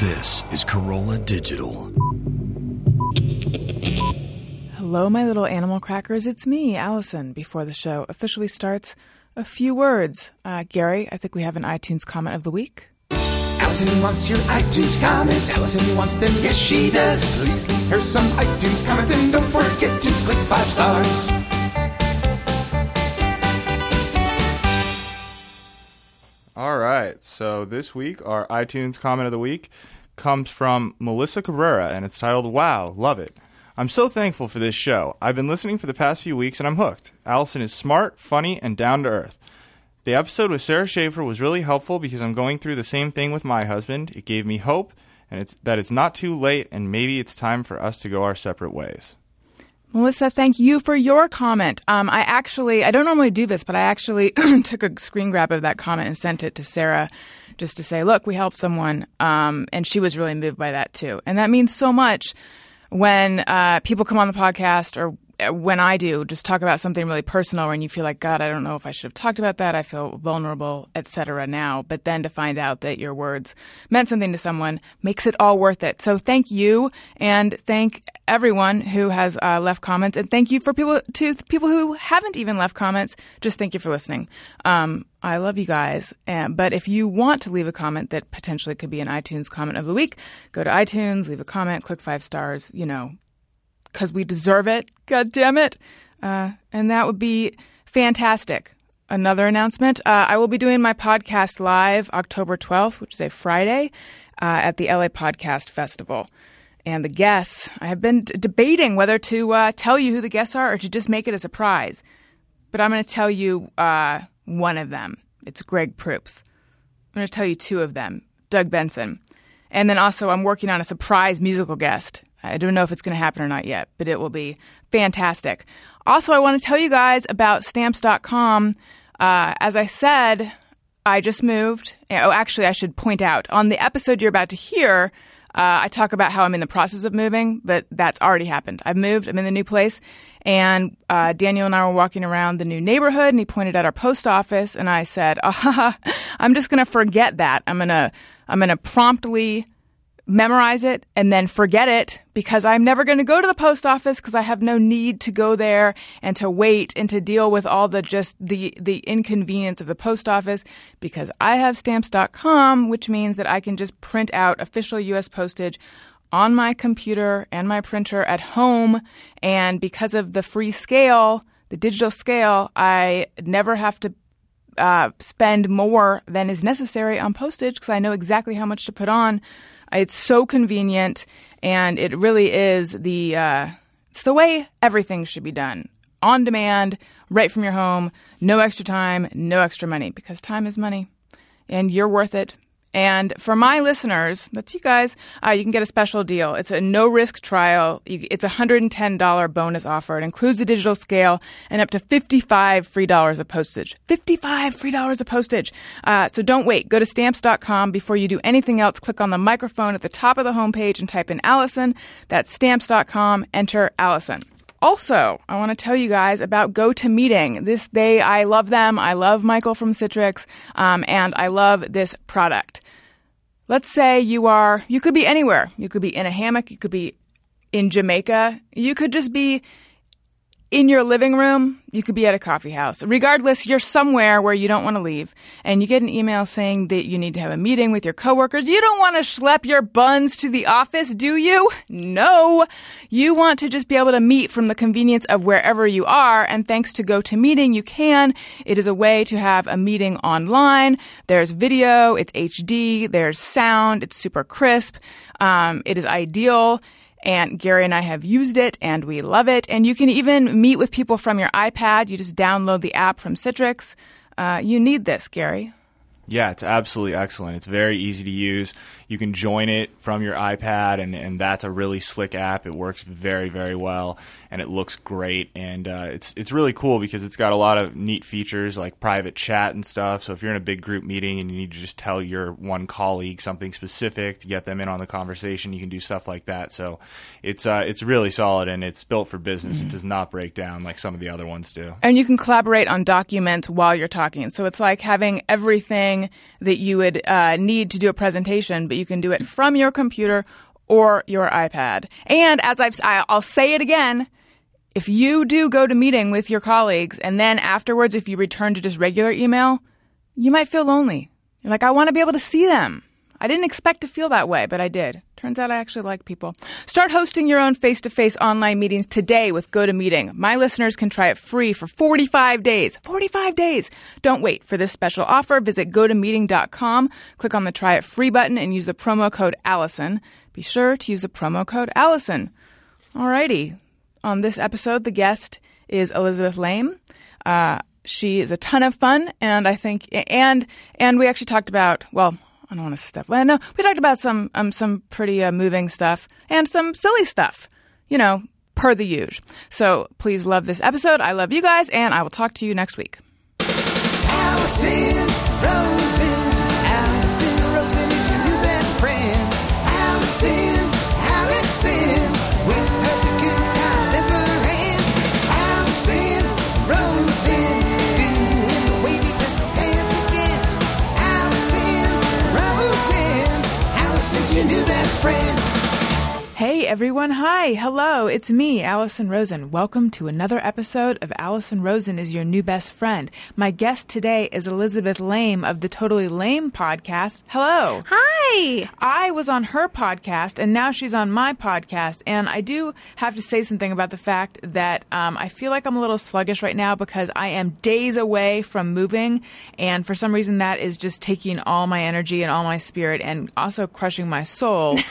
This is Carolla Digital. Hello, my little animal crackers. It's me, Allison. Before the show officially starts, a few words. Uh, Gary, I think we have an iTunes comment of the week. Allison wants your iTunes comments. Allison wants them, yes she does. Please leave her some iTunes comments and don't forget to click five stars. All right. So this week, our iTunes comment of the week comes from Melissa Cabrera, and it's titled Wow, Love It. I'm so thankful for this show. I've been listening for the past few weeks and I'm hooked. Allison is smart, funny, and down to earth. The episode with Sarah Schaefer was really helpful because I'm going through the same thing with my husband. It gave me hope and it's that it's not too late and maybe it's time for us to go our separate ways. Melissa, thank you for your comment. Um, I actually, I don't normally do this, but I actually took a screen grab of that comment and sent it to Sarah just to say, look, we helped someone. Um, and she was really moved by that too. And that means so much when uh, people come on the podcast or when I do, just talk about something really personal and you feel like, God, I don't know if I should have talked about that. I feel vulnerable, etc. now. But then to find out that your words meant something to someone makes it all worth it. So thank you and thank everyone who has uh, left comments and thank you for people to people who haven't even left comments. Just thank you for listening. Um, I love you guys. And, but if you want to leave a comment that potentially could be an iTunes comment of the week, go to iTunes, leave a comment, click five stars, you know, because we deserve it. God damn it. Uh, and that would be fantastic. Another announcement uh, I will be doing my podcast live October 12th, which is a Friday, uh, at the LA Podcast Festival. And the guests, I have been d- debating whether to uh, tell you who the guests are or to just make it a surprise. But I'm going to tell you uh, one of them. It's Greg Proops. I'm going to tell you two of them Doug Benson. And then also, I'm working on a surprise musical guest. I don't know if it's going to happen or not yet, but it will be fantastic. Also, I want to tell you guys about stamps.com. Uh, as I said, I just moved. Oh, actually, I should point out on the episode you're about to hear, uh, I talk about how I'm in the process of moving, but that's already happened. I've moved, I'm in the new place. And uh, Daniel and I were walking around the new neighborhood, and he pointed at our post office, and I said, ah, "I'm just going to forget that. I'm going to, I'm going to promptly memorize it and then forget it because I'm never going to go to the post office because I have no need to go there and to wait and to deal with all the just the the inconvenience of the post office because I have stamps.com which means that I can just print out official US postage on my computer and my printer at home and because of the free scale, the digital scale, I never have to uh, spend more than is necessary on postage because I know exactly how much to put on. It's so convenient, and it really is the uh, it's the way everything should be done on demand, right from your home, no extra time, no extra money because time is money, and you're worth it. And for my listeners, that's you guys, uh, you can get a special deal. It's a no risk trial. You, it's a $110 bonus offer. It includes a digital scale and up to 55 free dollars of postage. 55 free dollars of postage. Uh, so don't wait. Go to stamps.com before you do anything else. Click on the microphone at the top of the homepage and type in Allison. That's stamps.com. Enter Allison. Also, I want to tell you guys about GoToMeeting. This they I love them. I love Michael from Citrix, um, and I love this product. Let's say you are you could be anywhere. You could be in a hammock. You could be in Jamaica. You could just be in your living room, you could be at a coffee house. Regardless, you're somewhere where you don't want to leave, and you get an email saying that you need to have a meeting with your coworkers. You don't want to schlep your buns to the office, do you? No. You want to just be able to meet from the convenience of wherever you are, and thanks to GoToMeeting, you can. It is a way to have a meeting online. There's video, it's HD, there's sound, it's super crisp. Um, it is ideal. And Gary and I have used it and we love it. And you can even meet with people from your iPad. You just download the app from Citrix. Uh, you need this, Gary. Yeah, it's absolutely excellent. It's very easy to use. You can join it from your iPad, and, and that's a really slick app. It works very, very well. And it looks great. And uh, it's it's really cool because it's got a lot of neat features like private chat and stuff. So if you're in a big group meeting and you need to just tell your one colleague something specific to get them in on the conversation, you can do stuff like that. So it's uh, it's really solid and it's built for business. It does not break down like some of the other ones do. And you can collaborate on documents while you're talking. So it's like having everything that you would uh, need to do a presentation, but you can do it from your computer or your iPad. And as I've, I- I'll say it again, if you do go to meeting with your colleagues and then afterwards, if you return to just regular email, you might feel lonely. You're like, I want to be able to see them. I didn't expect to feel that way, but I did. Turns out I actually like people. Start hosting your own face to face online meetings today with GoToMeeting. My listeners can try it free for 45 days. 45 days! Don't wait for this special offer. Visit gotomeeting.com, click on the try it free button, and use the promo code Allison. Be sure to use the promo code Allison. Alrighty. On this episode, the guest is Elizabeth Laime. Uh, she is a ton of fun, and I think, and and we actually talked about well, I don't want to step. Well, no, we talked about some um, some pretty uh, moving stuff and some silly stuff. You know, per the usual. So please love this episode. I love you guys, and I will talk to you next week. Allison your new best friend. Hey everyone, hi, hello, it's me, Allison Rosen. Welcome to another episode of Allison Rosen is Your New Best Friend. My guest today is Elizabeth Laime of the Totally Laime podcast. Hello. Hi. I was on her podcast and now she's on my podcast. And I do have to say something about the fact that um, I feel like I'm a little sluggish right now because I am days away from moving. And for some reason, that is just taking all my energy and all my spirit and also crushing my soul.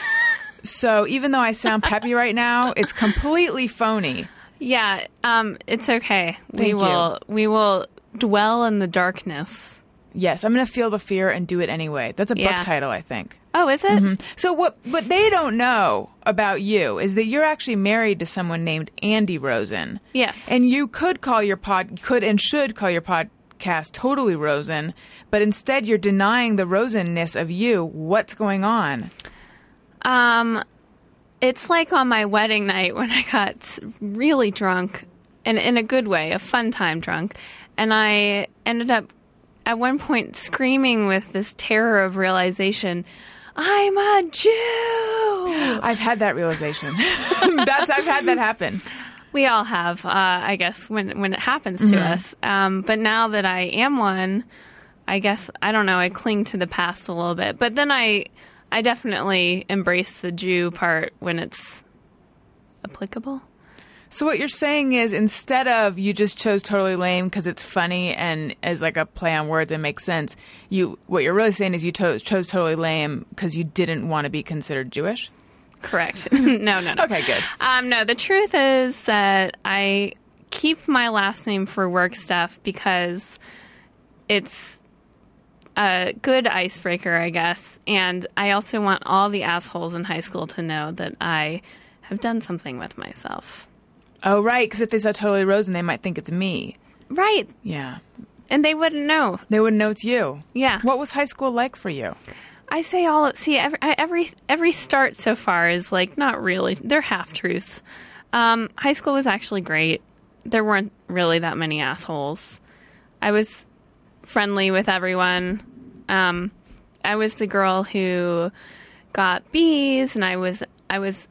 so even though I sound peppy right now, it's completely phony. Yeah, um, it's okay. we Thank you. will we will dwell in the darkness. Yes, I'm going to feel the fear and do it anyway. That's a Yeah. book title, I think. Oh, is it? So what what they don't know about you is that you're actually married to someone named Andy Rosen. Yes. And you could call your pod could and should call your podcast totally Rosen, but instead you're denying the Rosenness of you. What's going on? Um, it's like on my wedding night when I got really drunk, and in a good way, a fun time drunk, and I ended up at one point screaming with this terror of realization. I'm a Jew. I've had that realization. That's I've had that happen. We all have, uh, I guess, when when it happens Mm-hmm. to us. Um, but now that I am one, I guess I don't know. I cling to the past a little bit, but then I, I definitely embrace the Jew part when it's applicable. So what you're saying is instead of you just chose totally lame because it's funny and is like a play on words and makes sense, you what you're really saying is you to- chose totally lame because you didn't want to be considered Jewish. Correct. no, no, no. Okay, good. Um, no, the truth is that I keep my last name for work stuff because it's a good icebreaker, I guess. And I also want all the assholes in high school to know that I have done something with myself. Oh, right. Because if they saw totally Rosen, they might think it's me. Right. Yeah, And they wouldn't know. they wouldn't know it's you. Yeah. What was high school like for you? I say all see every I- every every start so far is like not really they're half truths. Um, high school was actually great. There weren't really that many assholes. I was friendly with everyone. Um, I was the girl who got B's, and I was I was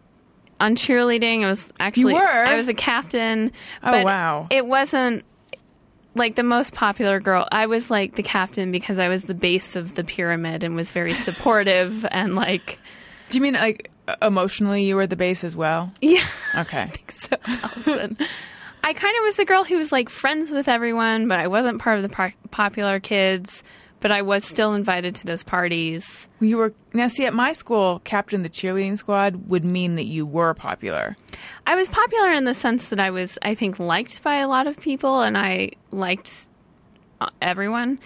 on cheerleading. I was actually were? I was a captain. Oh, but wow. It wasn't like the most popular girl. I was like the captain because I was the base of the pyramid and was very supportive and like Do you mean like emotionally you were the base as well? yeah. Okay. I think So Allison, I kind of was the girl who was like friends with everyone, but I wasn't part of the par- popular kids. But I was still invited to those parties. You were now see at my school, captain the cheerleading squad would mean that you were popular. I was popular in the sense that I was, I think, liked by a lot of people, and I liked uh, everyone.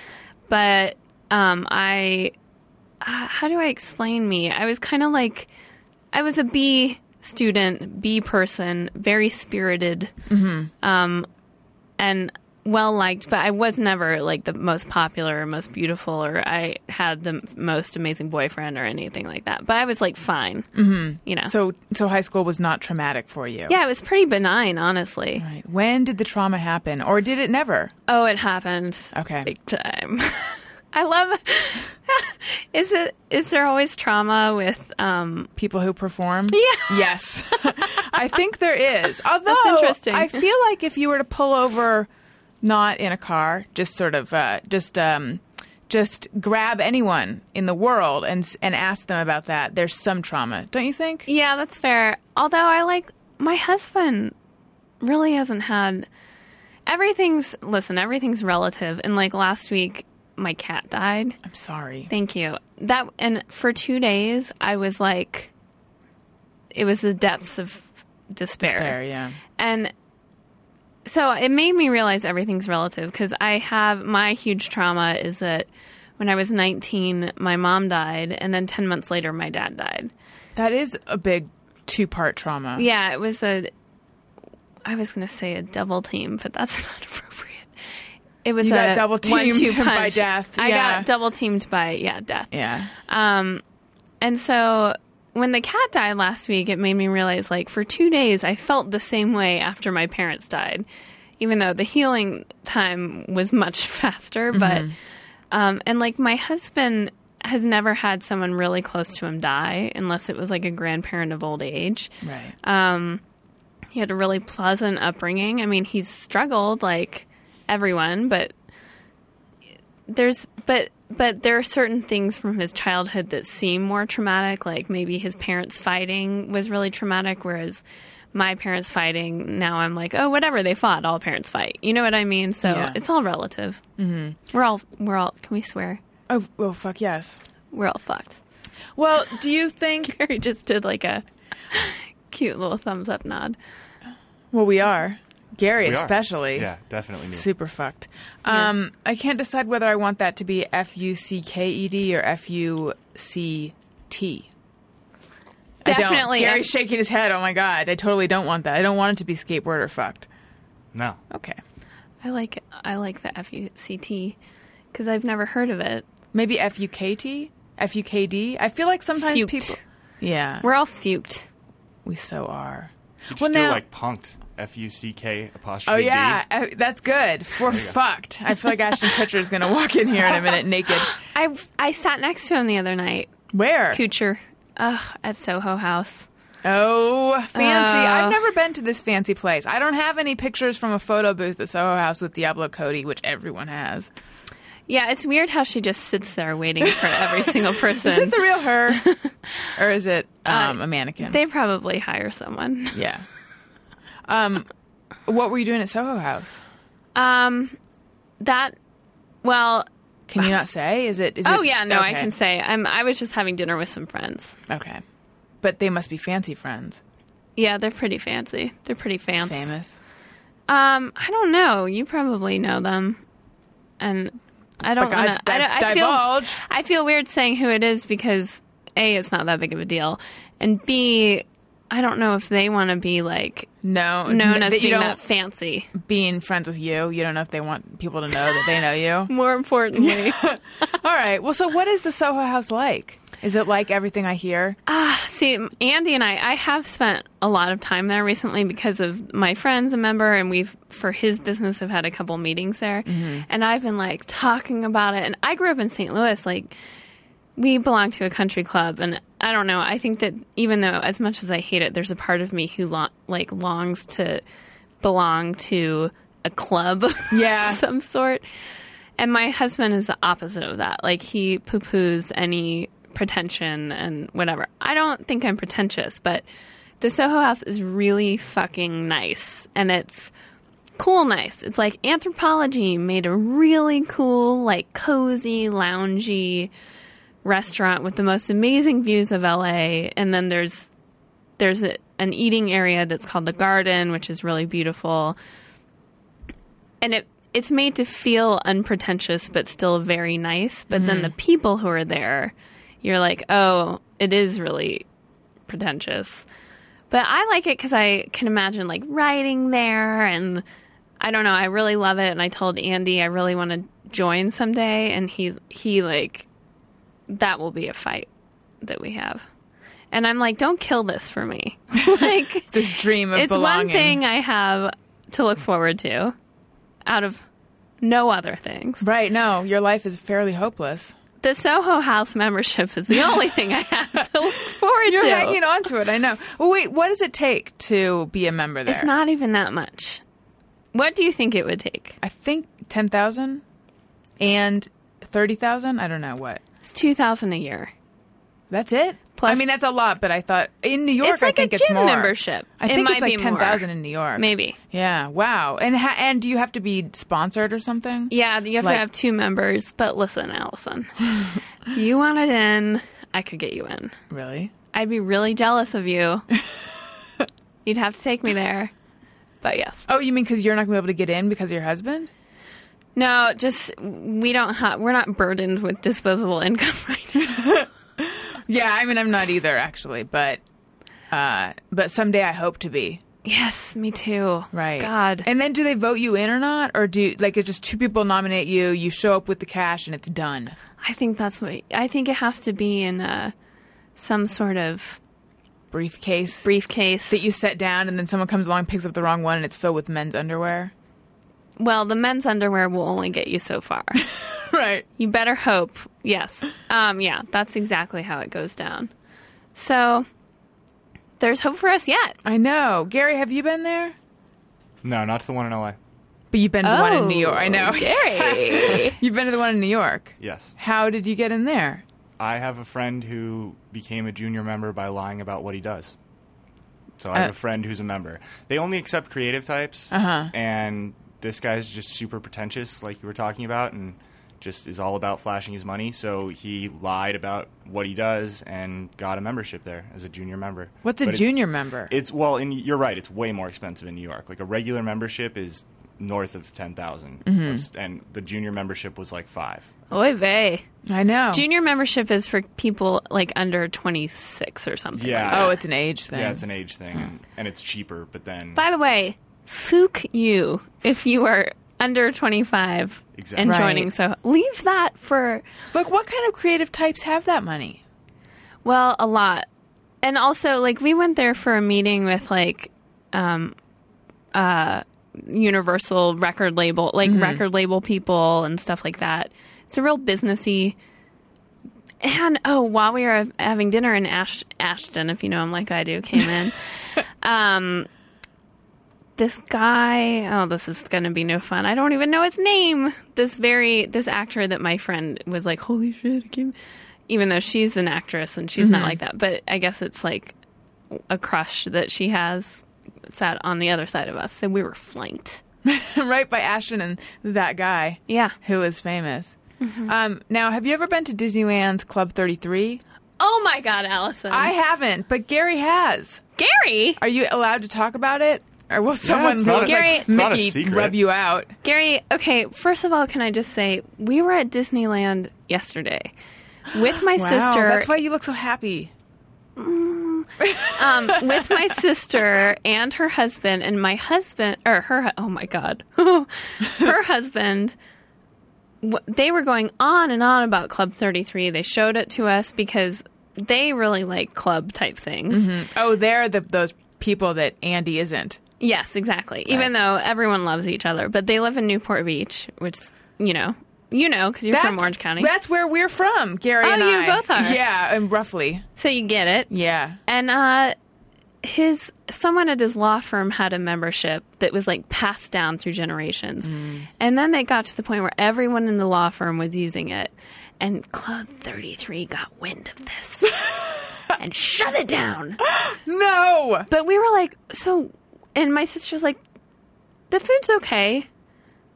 But um, I, uh, how do I explain me? I was kind of like, I was a B student, B person, very spirited, um, and well liked. But I was never like the most popular or most beautiful, or I had the most amazing boyfriend or anything like that. But I was like fine, mm-hmm. you know. So, so high school was not traumatic for you. yeah, it was pretty benign, honestly. Right. When did the trauma happen, or did it never? Oh, it happened. Okay. Big time. I love. is it? Is there always trauma with? um People who perform. Yeah. Yes. I think there is. Although interesting. I feel like if you were to pull over, not in a car, just sort of, uh, just. Um, just grab anyone in the world and and ask them about that. There's some trauma, don't you think? Yeah, that's fair. Although I like my husband really hasn't had everything's listen, everything's relative. And like last week my cat died. I'm sorry. Thank you. That and for 2 days I was like it was the depths of despair. Despair, yeah. And so it made me realize everything's relative because I have my huge trauma is that when I was 19, my mom died, and then 10 months later, my dad died. That is a big two part trauma. Yeah, it was a. I was going to say a double team, but that's not appropriate. It was You a double teamed by death, I got double teamed by yeah death. Yeah. Um, and so when the cat died last week, it made me realize like for two days I felt the same way after my parents died, even though the healing time was much faster. But um, and like my husband has never had someone really close to him die unless it was like a grandparent of old age. Right. Um, he had a really pleasant upbringing. I mean, he's struggled like everyone, but there's but but there are certain things from his childhood that seem more traumatic. Like maybe his parents fighting was really traumatic, whereas my parents fighting now I'm like, oh, whatever they fought, all parents fight. You know what I mean? So Yeah. it's all relative. Mm-hmm. We're all we're all. Can we swear? oh, well, fuck yes. We're all fucked. Well, do you think? Gary just did like a cute little thumbs up nod. Well, we are. Gary, We are. especially. Yeah, definitely. Me. Super fucked. Um, I can't decide whether I want that to be F U C K E D or F U C T. Definitely Gary's F- shaking his head. Oh my god, I totally don't want that. I don't want it to be skateboard or fucked. No. Okay, I like I like the F U C T because I've never heard of it. maybe F U K T, F U K D. I feel like sometimes Fuked. people. Yeah, We're all fuked. we so are. You just Well, do now- like punked. F U C K apostrophe Oh D. yeah, uh, that's good. We're fucked. I feel like Ashton Kutcher is going to walk in here in a minute naked. I I sat next to him the other night. Where? Kutcher. ugh, at Soho House. Oh, fancy. Uh. I've never been to this fancy place. I don't have any pictures from a photo booth at Soho House with Diablo Cody, which everyone has. Yeah, it's weird how she just sits there waiting for every single person. Is it the real her? or is it um, a mannequin? they probably hire someone. yeah. Um, what were you doing at Soho House? Um, that well. Can you not say? Is it? Is Oh it, yeah, no, I can say. I'm. I was just having dinner with some friends. Okay, but they must be fancy friends, Yeah, they're pretty fancy. They're pretty fancy. famous. Um, I don't know. You probably know them, and I don't Like, I- want to. I, di- don't- I feel. I feel weird saying who it is because a, it's not that big of a deal, and b, I don't know if they want to be like No, known as being that fancy. being friends with you. You don't know if they want people to know that they know you. More importantly, All right. Well, so what is the Soho House like? Is it like everything I hear? Ah, see, Andy and I, I have spent a lot of time there recently because of my friend's a member, and we've for his business have had a couple meetings there, and I've been like talking about it. And I grew up in St. Louis, like we belong to a country club, and I don't know. I think that even though, as much as I hate it, there's a part of me who lo- like longs to belong to a club, Yeah. of some sort. And my husband is the opposite of that. Like he poo poos any pretension and whatever. I don't think I'm pretentious, but the Soho House is really fucking nice, and it's cool nice. It's like Anthropologie made a really cool, like cozy, loungy restaurant with the most amazing views of LA. And then there's there's a, an eating area that's called the Garden, which is really beautiful. And it it's made to feel unpretentious but still very nice. But then mm-hmm. the people who are there, you're like, oh, it is really pretentious. But I like it because I can imagine like riding there, and I don't know. I really love it, and I told Andy I really want to join someday, and he's he like that will be a fight that we have, and I'm like, don't kill this for me. like This dream of it's belonging. one thing I have to look forward to, out of no other things. Right, no, your life is fairly hopeless. The Soho House membership is the only thing I have to look forward to. You're hanging on to it, I know. Well, wait, what does it take to be a member there? It's not even that much. What do you think it would take? I think 10,000 and 30,000? I don't know what. It's two thousand a year. That's it? Plus- I mean, that's a lot, but I thought in New York, It's like I think a it's gym more. membership. I It think might it's like 10,000 in New York. Maybe. Yeah, wow. And ha- and do you have to be sponsored or something? Yeah, you have Like- to have two members. But listen, Allison, you want wanted in, I could get you in. Really? I'd be really jealous of you. You'd have to take me there. But yes. Oh, you mean because you're not going to be able to get in because of your husband? No, just we don't have we're not burdened with disposable income right now. Yeah, I mean, I'm not either, actually, but uh, but someday I hope to be. Yes, me too. Right. God. And then do they vote you in or not? Or do, like, it's just two people nominate you, you show up with the cash, and it's done? I think that's what I think it has to be in uh, some sort of Briefcase briefcase. that you set down, and then someone comes along, picks up the wrong one, and it's filled with men's underwear? Well, the men's underwear will only get you so far. Right. You better hope. Yes. Um, yeah, that's exactly how it goes down. So there's hope for us yet. I know. Gary, have you been there? No, not to the one in LA. But you've been to the one in New York. I Oh, know. Gary. You've been to the one in New York. Yes. How did you get in there? I have a friend who became a junior member by lying about what he does. So I have Uh, a friend who's a member. They only accept creative types, Uh-huh. and this guy's just super pretentious, like you were talking about, and just is all about flashing his money. So he lied about what he does and got a membership there as a junior member. What's a But it's- junior member? It's well, and you're right. It's way more expensive in New York. Like a regular membership is north of ten Mm-hmm. and the junior membership was like five. Oy vey. I know. Junior membership is for people like under 26 or something. Yeah. like. Oh, it's an age thing. Yeah, it's an age thing, and, and it's cheaper. But then By the way, fook you if you are under 25 Exactly. and Right. joining. So leave that for, Like, what kind of creative types have that money? well, a lot. And also, like, we went there for a meeting with, like, um, uh, Universal record label, like record label people and stuff like that. It's a real businessy. And oh, while we were having dinner in Ash- Ashton, if you know him like I do, came in. um, this guy, oh, this is going to be no fun. I don't even know his name. This very, this actor that my friend was like, holy shit. Even though she's an actress and she's not like that, but I guess it's like a crush that she has sat on the other side of us. So we were flanked. right by Ashton and that guy Yeah. who is famous. Um, now, have you ever been to Disneyland's Club 33? Oh my God, Allison. I haven't, but Gary has. Gary. Are you allowed to talk about it? Or will someone it's who not Gary- like it's not a Mickey rub you out? Gary, okay, first of all, can I just say, we were at Disneyland yesterday with my Wow, sister. that's why you look so happy. um, with my sister and her husband, and my husband, or her, oh my God, her husband, they were going on and on about Club 33. They showed it to us because they really like club type things. Oh, they're the, those people that Andy isn't. Yes, exactly. Even though everyone loves each other, but they live in Newport Beach, which, you know, you know, because you're from Orange County. That's where we're from, Gary Oh, and you I. both are? Yeah, and roughly. so you get it. Yeah. And uh his someone at his law firm had a membership that was like passed down through generations. And then they got to the point where everyone in the law firm was using it. And Club 33 got wind of this and shut it down. No. But we were like, so and my sister's like the food's okay.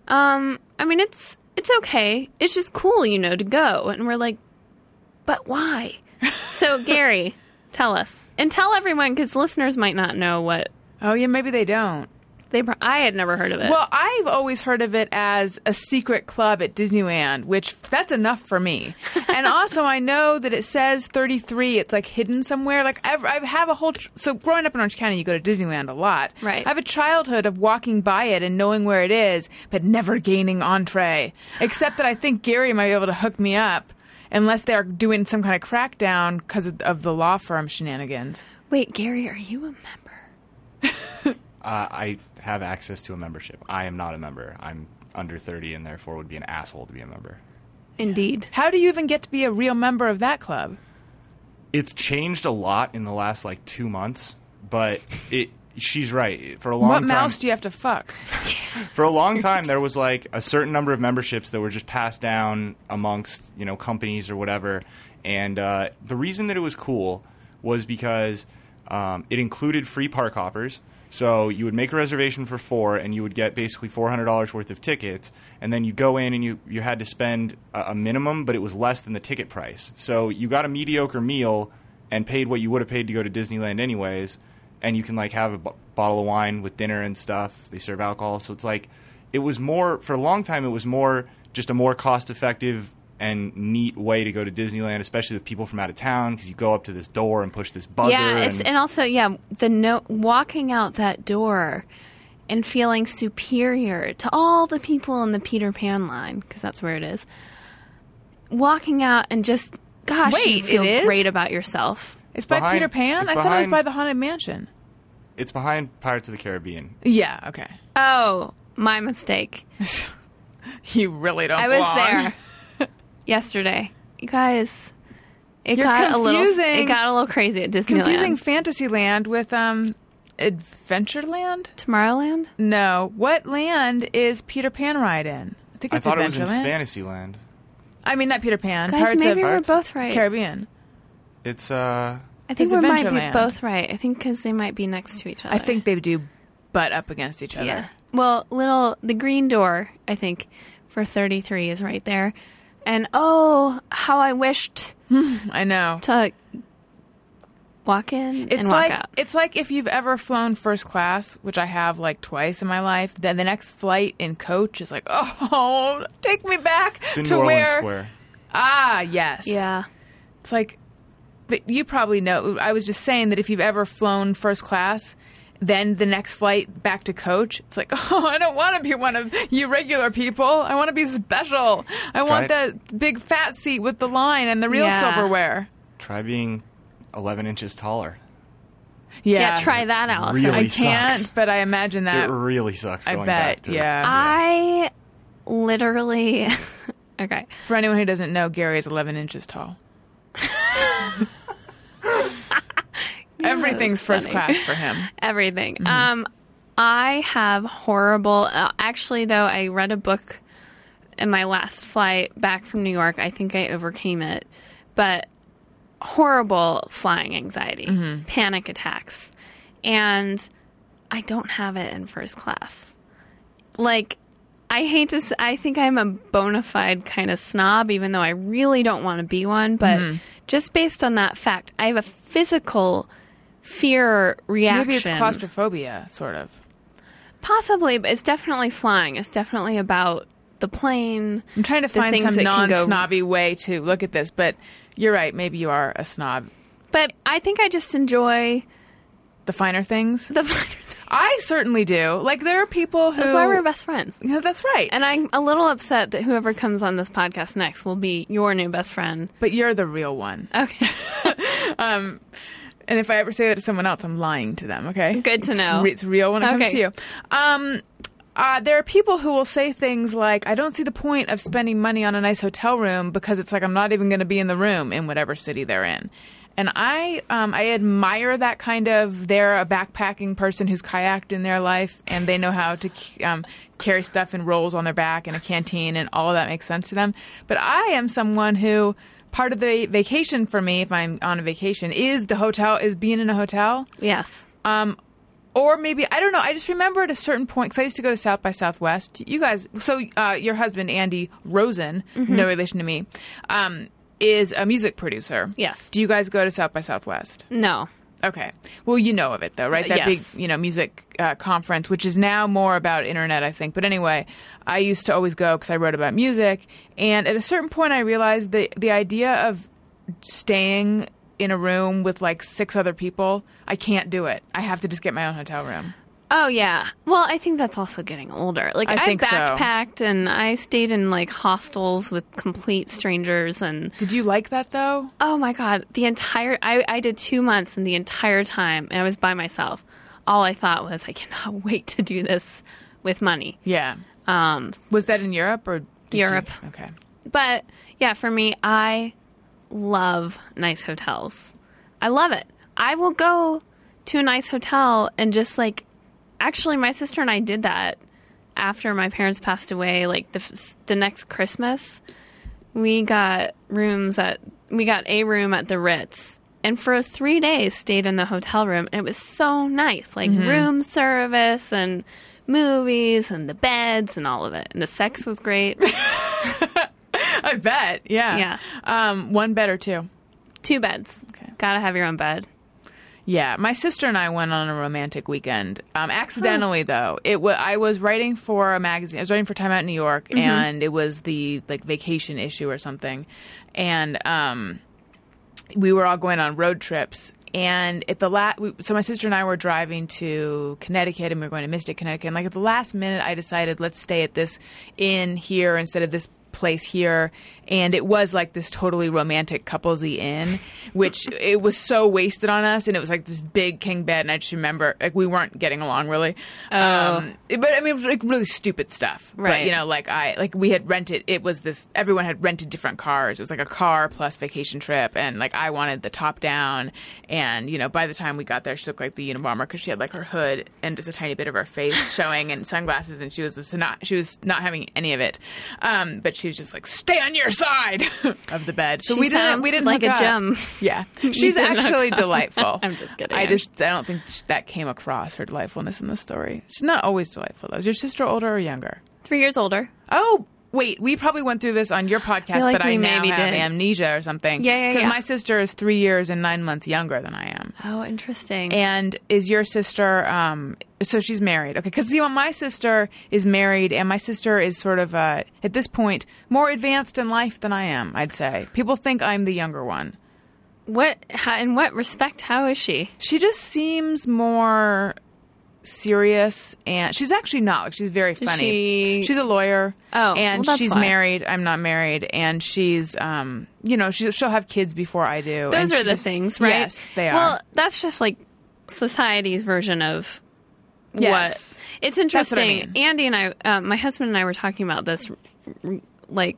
Um I mean it's it's okay. It's just cool, you know, to go. And we're like, but why? So Gary, tell us. And tell everyone cuz listeners might not know what Oh, yeah, maybe they don't. They, pro- I had never heard of it. Well, I've always heard of it as a secret club at Disneyland, which that's enough for me. and also, I know that it says 33. It's like hidden somewhere. Like I've, I have a whole. Tr- so growing up in Orange County, you go to Disneyland a lot. Right. I have a childhood of walking by it and knowing where it is, but never gaining entree. Except that I think Gary might be able to hook me up. Unless they're doing some kind of crackdown because of, of the law firm shenanigans. Wait, Gary, are you a member? Uh, I have access to a membership. I am not a member. I'm under 30 and therefore would be an asshole to be a member. Indeed. How do you even get to be a real member of that club? It's changed a lot in the last like two months, but it. She's right. For a long time. what time, mouse do you have to fuck? for a long time there was like a certain number of memberships that were just passed down amongst you know companies or whatever and uh, the reason that it was cool was because um, it included free park hoppers so you would make a reservation for four and you would get basically $400 worth of tickets and then you go in and you, you had to spend a, a minimum but it was less than the ticket price so you got a mediocre meal and paid what you would have paid to go to disneyland anyways and you can like have a b- bottle of wine with dinner and stuff. They serve alcohol, so it's like it was more for a long time. It was more just a more cost effective and neat way to go to Disneyland, especially with people from out of town, because you go up to this door and push this buzzer. yeah, it's, and, and also yeah, the no walking out that door and feeling superior to all the people in the Peter Pan line because that's where it is. Walking out and just gosh, you feel it is? great about yourself. It's by behind- Peter Pan? it's I thought it was by the Haunted Mansion. it's behind Pirates of the Caribbean. Yeah, okay. Oh, my mistake. You really don't I was there yesterday. You guys, it You're got a little confusing- it got a little crazy at Disneyland. Confusing Fantasyland with um Adventureland? Tomorrowland? No. What land is Peter Pan ride in? I think I it's thought it was in Adventureland. Fantasyland. I mean, not Peter Pan. Guys, Pirates maybe of we're Pirates? both right. Caribbean. It's uh, I think It's we might be Adventureland. both right. I think because they might be next to each other. I think they do butt up against each other. Yeah. Well, little the green door. I think for thirty three is right there, and oh, how I wished I know. to walk in It's and walk like out. it's like if you've ever flown first class, which I have like twice in my life. Then the next flight in coach is like, oh, take me back it's in to New Orleans where. Square. Ah, yes. Yeah. It's like, but you probably know. I was just saying that if you've ever flown first class, then the next flight back to coach, it's like, oh, I don't want to be one of you regular people. I want to be special. I want Try the big fat seat with the line and the real Yeah. silverware. Try being 11 inches taller. Yeah, Yeah, try that, Allison. Really I can't, sucks. but I imagine that. it really sucks. I Going bet. back to Yeah. I literally. okay. For anyone who doesn't know, Gary is 11 inches tall. Everything's first funny. class for him. everything. Mm-hmm. Um, I have horrible. Uh, actually, though, I read a book in my last flight back from New York. I think I overcame it, but horrible flying anxiety, Mm-hmm. panic attacks, and I don't have it in first class. Like. I hate to. I think I'm a bona fide kind of snob, even though I really don't want to be one. But Mm-hmm. just based on that fact, I have a physical fear reaction. Maybe it's claustrophobia, sort of. Possibly, but it's definitely flying. It's definitely about the plane. I'm trying to find some can go- non-snobby way to look at this, but you're right. Maybe you are a snob. But I think I just enjoy The finer things. the finer things. I certainly do. Like there are people who. That's why we're best friends. Yeah, that's right. And I'm a little upset that whoever comes on this podcast next will be your new best friend. but you're the real one. Okay. Um, And if I ever say that to someone else, I'm lying to them. Okay. Good to It's know. it's real when it comes to you. Um, uh, there are people who will say things like, "I don't see the point of spending money on a nice hotel room because it's like I'm not even going to be in the room in whatever city they're in." And I, um, I admire that kind of. They're a backpacking person who's kayaked in their life, and they know how to um, carry stuff in rolls on their back in a canteen, and all of that makes sense to them. But I am someone who. Part of the vacation for me, if I'm on a vacation, is the hotel, is being in a hotel yes. um, or maybe I don't know. I just remember at a certain point because I used to go to South by Southwest. You guys, so uh, your husband Andy Rosen, Mm-hmm. no relation to me, um, is a music producer. Yes. Do you guys go to South by Southwest? No. Okay. Well, you know of it though, right? Uh, That yes. big, you know, music uh, conference, which is now more about internet, I think. But anyway, I used to always go because I wrote about music, and at a certain point, I realized the the idea of staying in a room with like six other people, I can't do it. I have to just get my own hotel room. Oh yeah. Well, I think that's also getting older. Like I I, think so. backpacked and I stayed in like hostels with complete strangers and Did you like that though? oh my god, the entire I, I did two months and the entire time and I was by myself. All I thought was I cannot wait to do this with money. Yeah. Um, Was that in Europe or did you- Europe. okay. But yeah, for me, I love nice hotels. I love it. I will go to a nice hotel and just like, actually, my sister and I did that after my parents passed away. Like the the next Christmas, we got rooms at we got a room at the Ritz. And for three days, stayed in the hotel room, and it was so nice, like room service and movies and the beds and all of it. And the sex was great. I bet. Yeah. Yeah. Um, one bed or two. Two beds. Okay. Gotta have your own bed. Yeah, my sister and I went on a romantic weekend. Um, accidentally, though, it I was writing for a magazine. I was writing for Time Out New York, and it was the like vacation issue or something. And um, we were all going on road trips. And at the last, so my sister and I were driving to Connecticut, and we were going to Mystic, Connecticut. And like at the last minute, I decided let's stay at this inn here instead of this place here and it was like this totally romantic couplesy inn which it was so wasted on us and it was like this big king bed and i just remember like we weren't getting along really. Um but i mean it was like really stupid stuff. But Right. you know like i like we had rented it was this everyone had rented different cars. It was like a car plus vacation trip and like i wanted the top down and you know by the time we got there she looked like the unabomber because she had like her hood and just a tiny bit of her face showing and sunglasses and she was just not she was not having any of it. Um but she was just like stay on your side of the bed. So She we didn't we didn't like a gem. yeah. She's actually delightful. I'm just kidding. i just i don't think that came across her delightfulness in the story. She's not always delightful though. Is your sister older or younger? Three years older. Oh, wait. We probably went through this on your podcast, like but I now maybe have did. amnesia or something. Yeah, yeah, Because yeah. my sister is three years and nine months younger than I am. Oh, interesting. And is your sister? Um, so she's married. Okay, because you know my sister is married, and my sister is sort of uh, at this point more advanced in life than I am. I'd say people think I'm the younger one. what? How, in what respect? How is she? She just seems more serious, and she's actually not. Like she's very funny. she- She's a lawyer. Oh, and well, she's why. married. I'm not married, and she's um, you know, she, she'll have kids before I do. Those are the just- things, right? Yes, they are. Well, that's just like society's version of Yes. what. It's what I interesting. mean. Andy and I, uh, my husband and I, were talking about this. Like,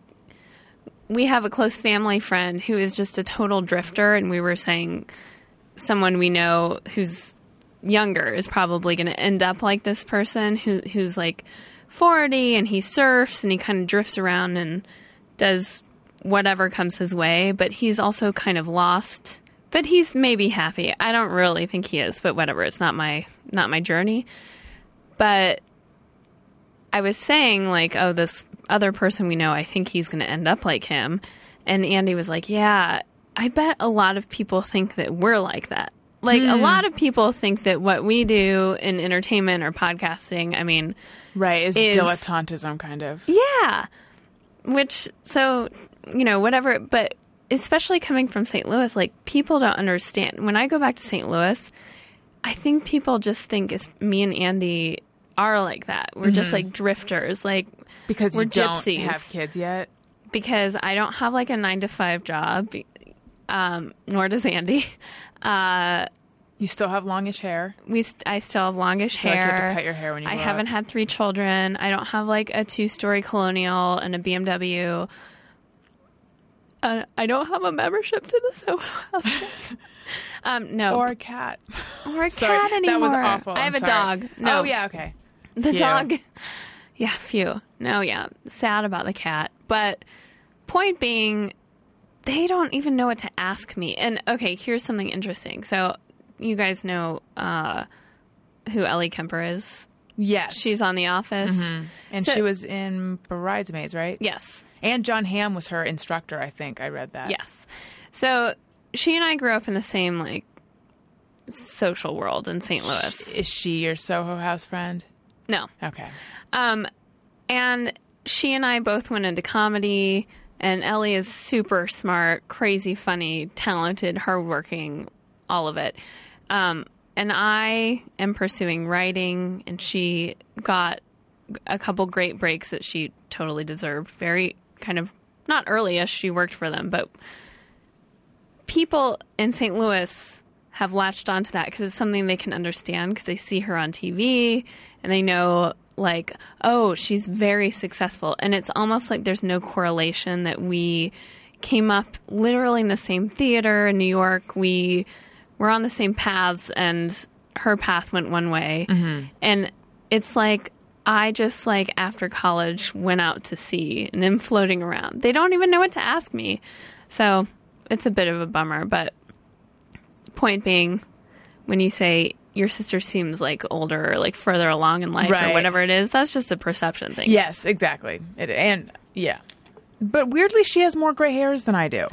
we have a close family friend who is just a total drifter, and we were saying someone we know who's younger is probably going to end up like this person who who's like 40 and he surfs and he kind of drifts around and does whatever comes his way, but he's also kind of lost. But he's maybe happy. I don't really think he is, but whatever. It's not my not my journey. But I was saying like, oh, this other person we know, I think he's going to end up like him. And Andy was like, yeah, I bet a lot of people think that we're like that. Like a lot of people think that what we do in entertainment or podcasting, I mean, right is, is- dilettantism kind of. yeah. Which, so, you know, whatever, but especially coming from St. Louis, like, people don't understand. When I go back to St. Louis, I think people just think it's me and Andy are like that. We're just like drifters, like, Because We're you don't gypsies. have kids yet. because I don't have like a nine to five job, um, nor does Andy. Uh, You still have longish hair. we st- I still have longish feel like hair. you have to cut your hair when you I haven't up. had three children. I don't have like a two story colonial and a BMW. Uh, I don't have a membership to the Soho House. um, no, Or a cat. or a Sorry, cat anymore. that was awful. I I'm have a sorry. dog. No, Oh yeah, okay. the dog. Yeah, phew. No, yeah, sad about the cat. But point being, they don't even know what to ask me. And okay, here's something interesting. So you guys know uh, who Ellie Kemper is. Yes, She's on The Office. and so- she was in Bridesmaids, right? Yes, And Jon Hamm was her instructor. I think I read that. yes. So she and I grew up in the same like social world in St. Louis. Is she your Soho House friend? No. Okay. Um, and she and I both went into comedy, and Ellie is super smart, crazy funny, talented, hardworking, all of it. Um, and I am pursuing writing, and she got a couple great breaks that she totally deserved. Very kind of not early-ish, she worked for them, but people in St. Louis have latched onto that because it's something they can understand because they see her on TV and they know like oh she's very successful. And it's almost like there's no correlation that we came up literally in the same theater in New York. We were on the same paths and her path went one way. Mm-hmm. And it's like I just like after college went out to sea and am floating around. They don't even know what to ask me. So it's a bit of a bummer, but point being when you say your sister seems like older or like further along in life or whatever it is, that's just a perception thing. Yes, exactly. It, and yeah. But weirdly, she has more gray hairs than I do.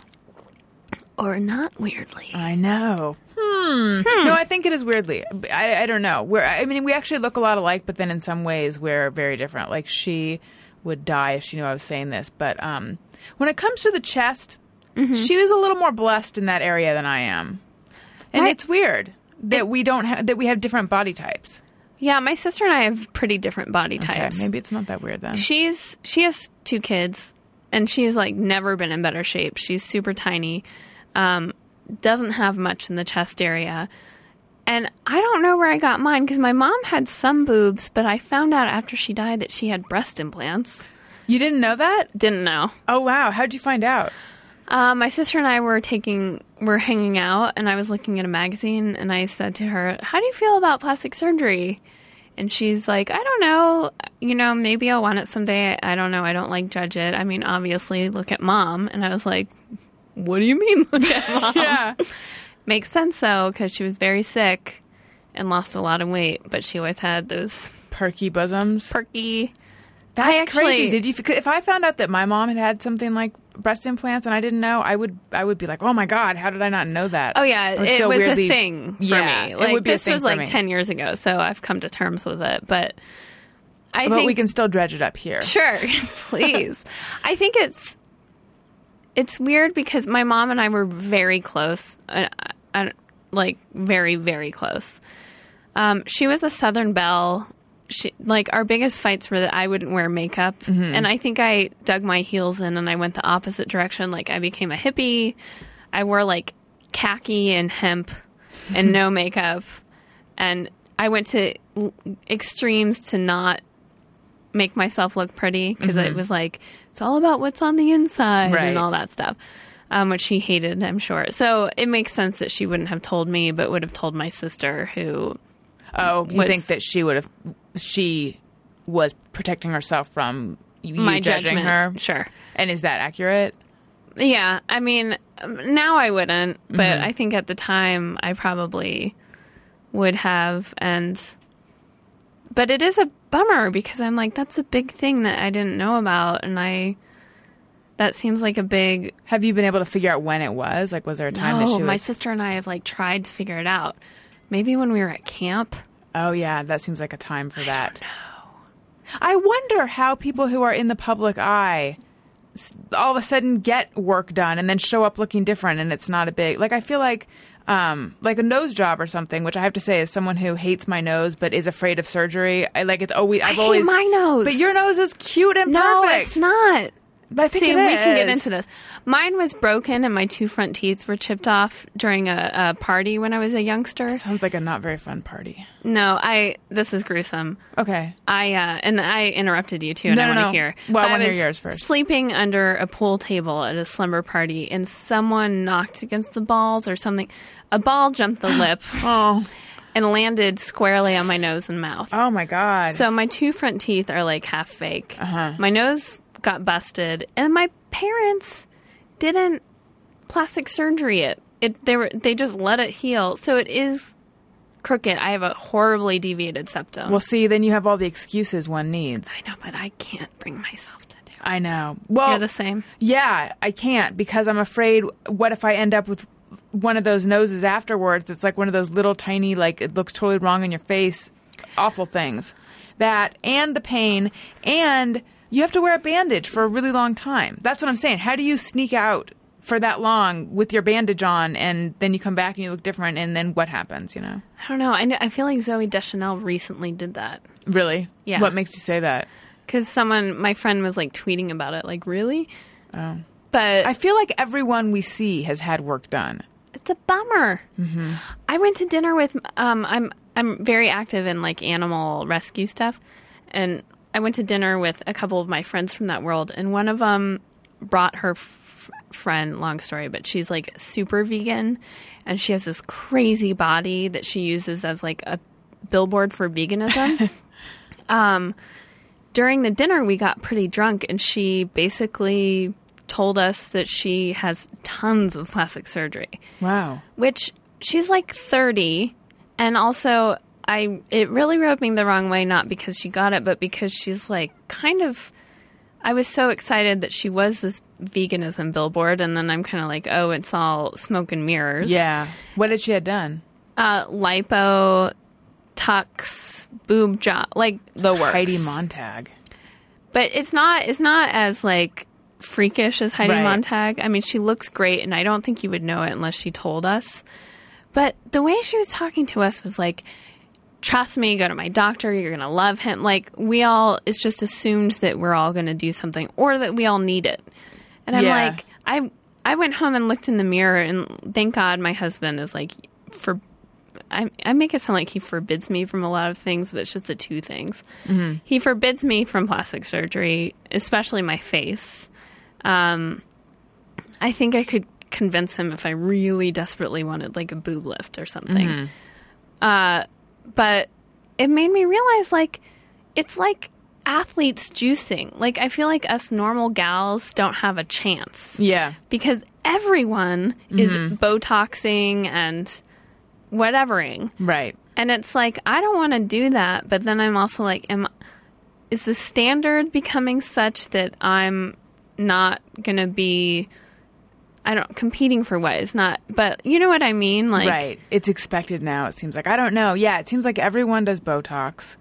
Or not weirdly. I know. Hmm. No, I think it is weirdly. I, I don't know. We're, I mean, we actually look a lot alike, but then in some ways we're very different. Like she would die if she knew I was saying this. But um, when it comes to the chest, she was a little more blessed in that area than I am, and I- it's weird that we don't have that we have different body types. Yeah, my sister and I have pretty different body types. Okay, maybe it's not that weird then. She's she has two kids, and she's like never been in better shape. She's super tiny, um, doesn't have much in the chest area, and I don't know where I got mine because my mom had some boobs, but I found out after she died that she had breast implants. you didn't know that? Didn't know. Oh wow! How'd you find out? Uh, my sister and I were taking were hanging out, and I was looking at a magazine, and I said to her, "How do you feel about plastic surgery?" And she's like, "I don't know. You know, maybe I'll want it someday. I don't know. I don't like judge it. I mean, obviously, look at mom." And I was like, "What do you mean, look at mom?" Yeah. Makes sense though, because she was very sick and lost a lot of weight, but she always had those Perky bosoms. perky. That's actually- crazy. Did you? If I found out that my mom had had something like breast implants and I didn't know, I would. I would be like, oh my god, how did I not know that? Oh yeah, would it was weirdly- a thing for Yeah, me. it Like would be a this was like me. ten years ago, so I've come to terms with it. But I but think we can still dredge it up here. sure, please. I think it's it's weird because my mom and I were very close, uh, uh, like very very close. Um, she was a Southern Belle. She like our biggest fights were that I wouldn't wear makeup, Mm-hmm. and I think I dug my heels in and I went the opposite direction. Like I became a hippie. I wore like khaki and hemp and no makeup, and I went to l- extremes to not make myself look pretty because it was like it's all about what's on the inside Mm-hmm. Right. and all that stuff, um, which she hated, I'm sure. So it makes sense that she wouldn't have told me, but would have told my sister, who Oh, you was- think that she would have? She was protecting herself from you my judging judgment. her. Sure. And is that accurate? Yeah, I mean, um, now I wouldn't, but Mm-hmm. I think at the time I probably would have. And, but it is a bummer because I'm like, that's a big thing that I didn't know about. And I, that seems like a big, Have you been able to figure out when it was? Like, was there a time that she was? my sister and I have like tried to figure it out. Maybe when we were at camp. Oh yeah, that seems like a time for that. I wonder how people who are in the public eye all of a sudden get work done and then show up looking different and it's not a big like I feel like um like a nose job or something which I have to say is someone who hates my nose but is afraid of surgery. I like it's always I've hate always my nose. But your nose is cute and No, perfect. it's not. But I think See, we can get into this. Mine was broken, and my two front teeth were chipped off during a, a party when I was a youngster. Sounds like a not very fun party. No, I. This is gruesome. Okay. I uh, and I interrupted you too, and No, I no, want to no. hear. Well, I But wanna hear yours first. Sleeping under a pool table at a slumber party, and someone knocked against the balls or something. A ball jumped the lip Oh. and landed squarely on my nose and mouth. Oh my god. So my two front teeth are like half fake. Uh-huh. My nose got busted, and my parents didn't plastic surgery it. It they were they just let it heal, so it is crooked. I have a horribly deviated septum. well, see, then you have all the excuses one needs. I know, but I can't bring myself to do it. I know. Well, You're the same. Yeah, I can't because I'm afraid what if I end up with one of those noses afterwards. It's like one of those little tiny, like it looks totally wrong on your face. Awful things. That and the pain, and you have to wear a bandage for a really long time. That's what I'm saying. How do you sneak out for that long with your bandage on, and then you come back and you look different, and then what happens? You know, I don't know. I, know, I feel like Zooey Deschanel recently did that really? Yeah. What makes you say that? because someone, my friend, was like tweeting about it. Like, really? Oh. But I feel like everyone we see has had work done. it's a bummer. I went to dinner with. Um, I'm I'm very active in like animal rescue stuff, and I went to dinner with a couple of my friends from that world, and one of them brought her f- friend. Long story, but she's like super vegan, and she has this crazy body that she uses as like a billboard for veganism. um, during the dinner, we got pretty drunk, and she basically told us that she has tons of plastic surgery Wow. which she's like 30 and also I it really rubbed me the wrong way not because she got it but because she's like kind of I was so excited that she was this veganism billboard and then I'm kind of like oh it's all smoke and mirrors. Yeah. What did she have done? Uh lipo tucks boob job like the works. Heidi Montag. but it's not it's not as like freakish as Heidi Right. Montag. I mean, she looks great, and I don't think you would know it unless she told us. But the way she was talking to us was like, "Trust me, go to my doctor. You're gonna love him." Like we all, it's just assumed that we're all gonna do something, or that we all need it. And I'm Yeah. like, I I went home and looked in the mirror, and thank God my husband is like for. I, I make it sound like he forbids me from a lot of things, but it's just the two things. He forbids me from plastic surgery, especially my face. Um, I think I could convince him if I really desperately wanted like a boob lift or something. Uh, but it made me realize like it's like athletes juicing. Like I feel like us normal gals don't have a chance Yeah. because everyone is mm-hmm. botoxing and whatevering. Right. And it's like I don't want to do that, but then I'm also like, am is the standard becoming such that I'm not gonna be? I don't competing for what is not, but you know what I mean. Like, right. It's expected now, it seems like. I don't know. Yeah, it seems like everyone does Botox.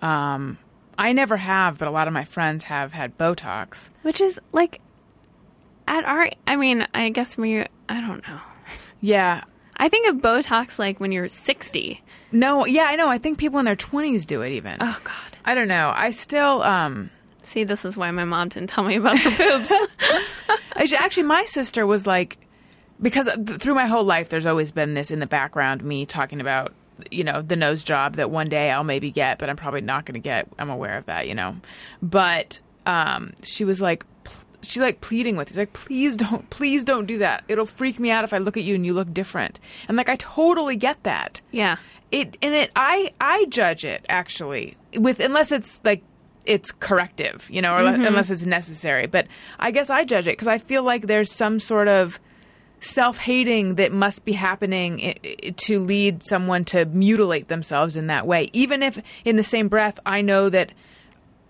Um, I never have, but a lot of my friends have had Botox. which is like at our. I mean, I guess we. I don't know. Yeah. I think of Botox like when you're 60. No, yeah, I know. I think people in their 20s do it even. Oh God. I don't know. I still, um, See, this is why my mom didn't tell me about her boobs. Actually, my sister was like, because th- through my whole life, there's always been this in the background, me talking about, you know, the nose job that one day I'll maybe get, but I'm probably not going to get. I'm aware of that, you know. But um, she was like, she's like pleading with, she's like, please don't, please don't do that. It'll freak me out if I look at you and you look different. And like, I totally get that yeah. it and it i i judge it actually with unless it's like it's corrective you know or le- mm-hmm. unless it's necessary. But i guess i judge it because i feel like there's some sort of self-hating that must be happening to lead someone to mutilate themselves in that way. Even if in the same breath i know that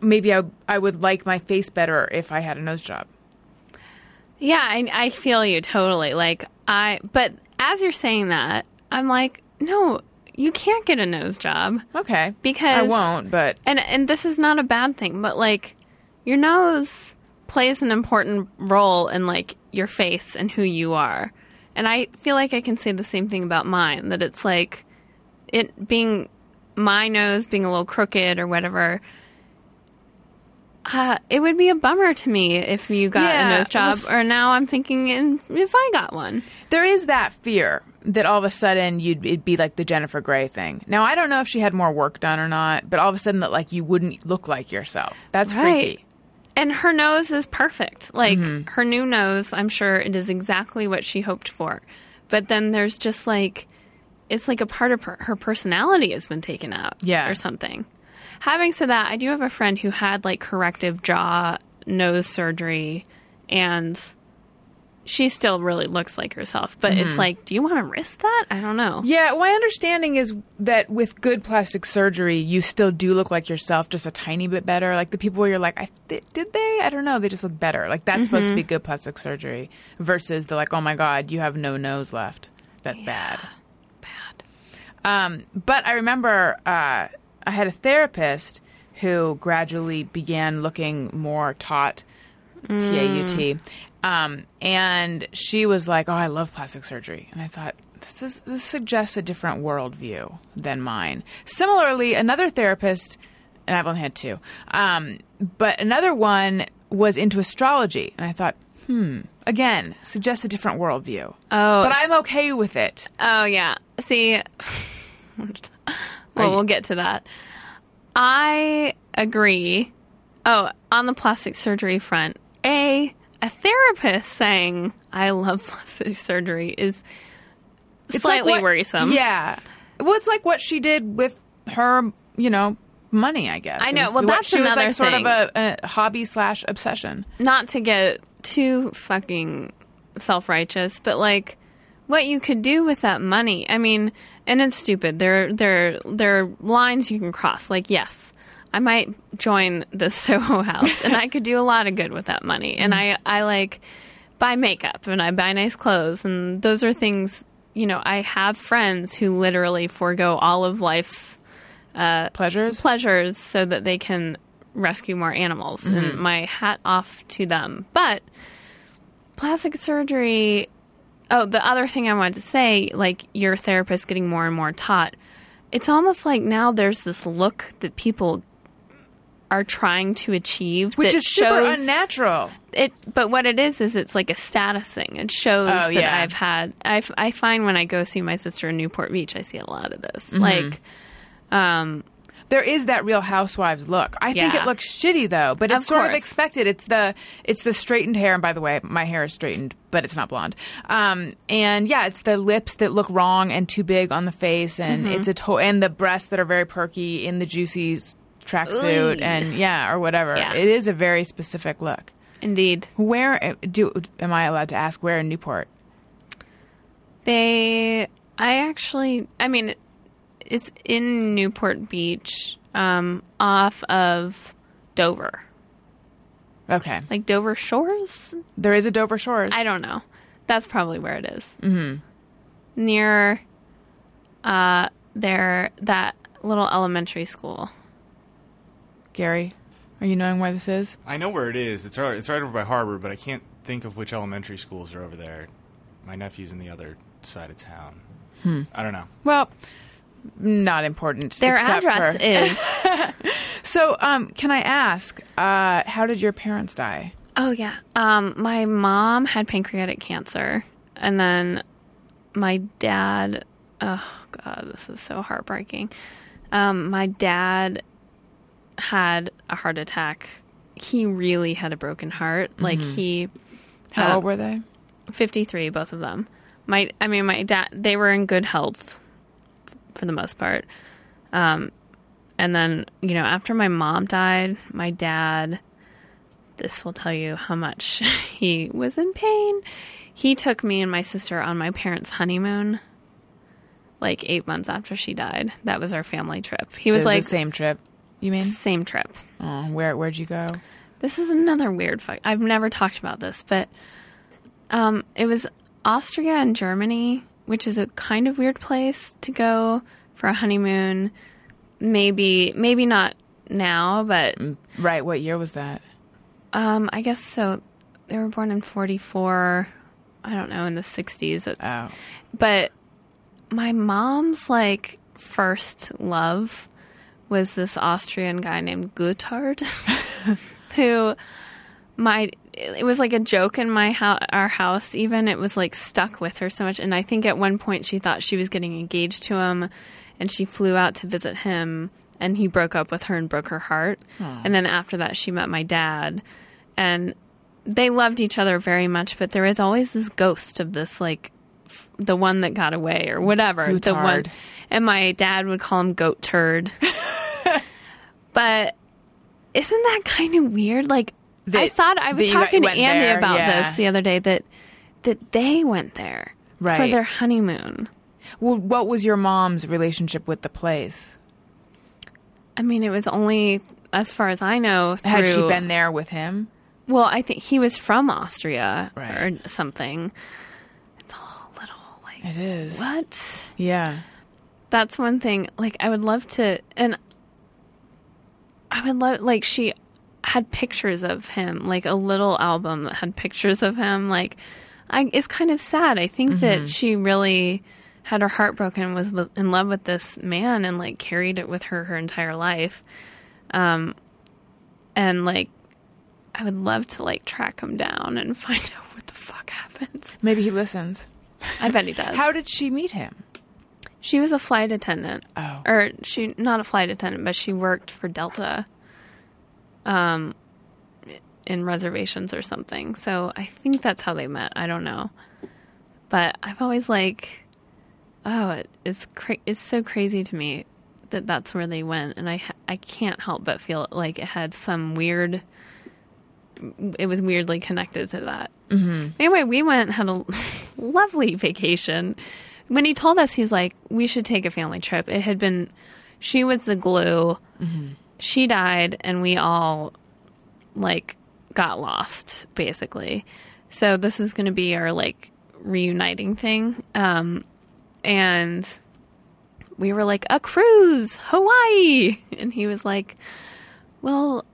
maybe i, I would like my face better if i had a nose job. Yeah, I, I feel you totally. Like I, but as you're saying that, I'm like, no, you can't get a nose job okay because i won't but And and this is not a bad thing, but like your nose plays an important role in like your face and who you are. And I feel like I can say the same thing about mine that it's like it being my nose being a little crooked or whatever. Uh, it would be a bummer to me if you got Yeah, a nose job, or now I'm thinking in, if I got one. there is that fear that all of a sudden you'd it'd be like the Jennifer Grey thing. Now I don't know if she had more work done or not, but all of a sudden that like you wouldn't look like yourself. That's freaky. And her nose is perfect. Like mm-hmm. her new nose, I'm sure it is exactly what she hoped for. But then there's just like, it's like a part of her, her personality has been taken out. Yeah. Or something. Having said that, I do have a friend who had like corrective jaw nose surgery and she still really looks like herself. But it's like, do you want to risk that? I don't know. Yeah, my understanding is that with good plastic surgery, you still do look like yourself, just a tiny bit better. Like the people where you're like, I th- did they? I don't know. They just look better. Like that's supposed to be good plastic surgery versus the like, oh my god, you have no nose left. That's bad. Bad. Um, but I remember uh, I had a therapist who gradually began looking more taut, T A U T, um, and she was like, "Oh, I love plastic surgery," and I thought. This, is, this suggests a different worldview than mine. Similarly, another therapist, and I've only had two, um, but another one was into astrology, and I thought, hmm, again, suggests a different worldview. Oh, But I'm okay with it. Oh yeah. See, well, we'll get to that. I agree. Oh, on the plastic surgery front, a a therapist saying I love plastic surgery is It's slightly like what- worrisome. Yeah. Well, it's like what she did with her, you know, money. I guess I know. Well, that's she was another like sort of a, a hobby slash obsession. Not to get too fucking self righteous, but like what you could do with that money. I mean, and it's stupid. There, there, there are lines you can cross. Like, yes, I might join the Soho House, and I could do a lot of good with that money. And I, mm-hmm. I like buy makeup and I buy nice clothes, and those are things. You know, I have friends who literally forego all of life's uh, Pleasures. pleasures so that they can rescue more animals and mm-hmm. my hat off to them but plastic surgery oh the other thing i wanted to say like your therapist getting more and more taught it's almost like now there's this look that people are trying to achieve which is super shows unnatural. it but what it is is it's like a status thing it shows Oh, that yeah. i've had I, f- I find when i go see my sister in newport beach i see a lot of this Mm-hmm. like um There is that Real Housewives look. I think Yeah. it looks shitty though, but it's Of sort of expected. It's the it's the straightened hair, and by the way, my hair is straightened, but it's not blonde. Um, and yeah, it's the lips that look wrong and too big on the face, and Mm-hmm. it's a to- and the breasts that are very perky in the juicy tracksuit, and yeah, or whatever. Yeah. It is a very specific look. indeed Where uh, do am I allowed to ask? Where in Newport? They, I actually, I mean, it's in Newport Beach, um, off of Dover, Okay, like Dover Shores. there is a Dover Shores. I don't know. That's probably where it is. Mm-hmm. Near, uh, there that little elementary school. Gary, are you knowing where this is? I know where it is. It's right, it's right over by Harbor, but I can't think of which elementary schools are over there. My nephew's in the other side of town. I don't know. Well, not important. Their address for- is. So, um, can I ask, uh, how did your parents die? Oh yeah. Um, my mom had pancreatic cancer, and then my dad. Oh god, this is so heartbreaking. Um, my dad had a heart attack. He really had a broken heart. Like he, How Uh, old were they? fifty three, both of them. My, I mean, my dad. They were in good health for the most part. Um, and then you know, after my mom died, my dad this will tell you how much he was in pain. He took me and my sister on my parents' honeymoon like eight months after she died. That was our family trip. He was was like, the same trip. You mean? same trip. Oh, where where'd you go? This is another weird fuck. I've never talked about this, but um, it was Austria and Germany, which is a kind of weird place to go for a honeymoon. Maybe, maybe not now, but Right. What year was that? Um, I guess so. They were born in 44. I don't know, in the 60s. Oh, But my mom's like first love was this Austrian guy named Gutard, who my it was like a joke in my house, our house. Even it was like stuck with her so much. And I think at one point she thought she was getting engaged to him, and she flew out to visit him, and he broke up with her and broke her heart. And then after that, she met my dad, and they loved each other very much. But there was always this ghost of this like the one that got away or whatever. The one, and my dad would call him Goat Turd. but isn't that kind of weird? Like I thought I was that talking to Andy there, about yeah. this the other day that that they went there for their honeymoon. Well, what was your mom's relationship with the place? I mean, it was only as far as I know. Through, Had she been there with him? Well, I think he was from Austria Right. or something. It's all a little like It is. what? Yeah. That's one thing. Like, I would love to, and I would love like she had pictures of him, like a little album that had pictures of him. Like, I it's kind of sad. I think that she really had her heart broken, was in love with this man, and like carried it with her her entire life. Um, and like, I would love to like track him down and find out what the fuck happens. Maybe he listens. I bet he does. How did she meet him? She was a flight attendant. Oh. Or she not a flight attendant, but she worked for Delta um in reservations or something. So I think that's how they met. I don't know. But I've always like oh, it, it's cra- it's so crazy to me that that's where they went and I I can't help but feel like it had some weird it was weirdly connected to that. Mm-hmm. Anyway, we went had a lovely vacation. When he told us, he's like, "We should take a family trip." It had been, she was the glue. She died, and we all like got lost basically. So this was going to be our like reuniting thing, um, and we were like a cruise, Hawaii, and he was like, "Well."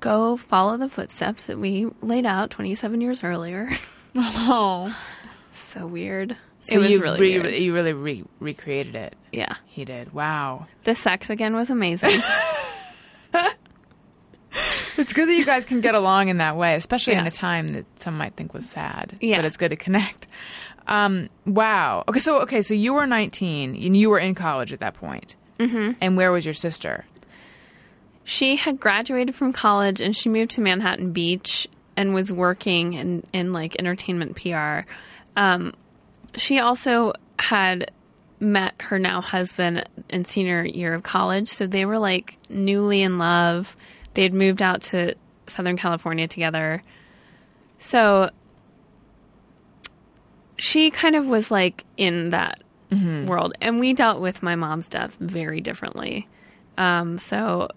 Go follow the footsteps that we laid out 27 years earlier. Oh. so weird. So it was you really re- you really re- recreated it. Yeah. He did. Wow. The sex again was amazing. It's good that you guys can get along in that way, especially in a time that some might think was sad. Yeah. But it's good to connect. Um, wow. Okay, so okay, so you were 19 and you were in college at that point. Mm-hmm. And where was your sister? She had graduated from college and she moved to Manhattan Beach and was working in, in like entertainment PR. Um, she also had met her now husband in senior year of college, so they were like newly in love. They had moved out to Southern California together. So she kind of was like in that world. And we dealt with my mom's death very differently. Um, so,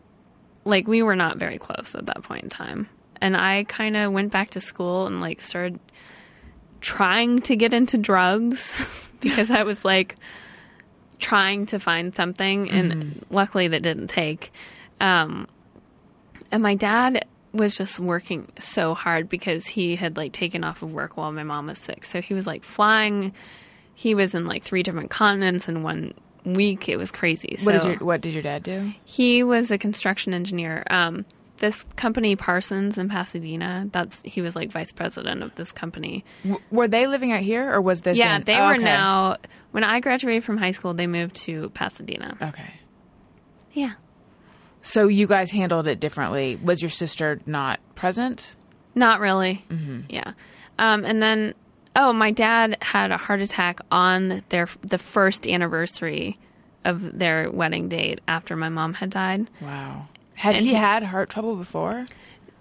like, we were not very close at that point in time. And I kind of went back to school and, like, started trying to get into drugs because I was, like, trying to find something. And luckily that didn't take. Um, and my dad was just working so hard because he had like taken off of work while my mom was sick. So he was like flying. He was in like three different continents in one week. It was crazy. What is your what did your dad do? he was a construction engineer. Um, this company Parsons in Pasadena. That's he was like vice president of this company. W- were they living out here or was this yeah, in- they oh, were okay. now. When I graduated from high school, they moved to Pasadena. Okay. Yeah. So you guys handled it differently. Was your sister not present? Not really. Yeah. Um, and then, oh, my dad had a heart attack on their the first anniversary of their wedding date after my mom had died. Wow. Had And he he- had heart trouble before?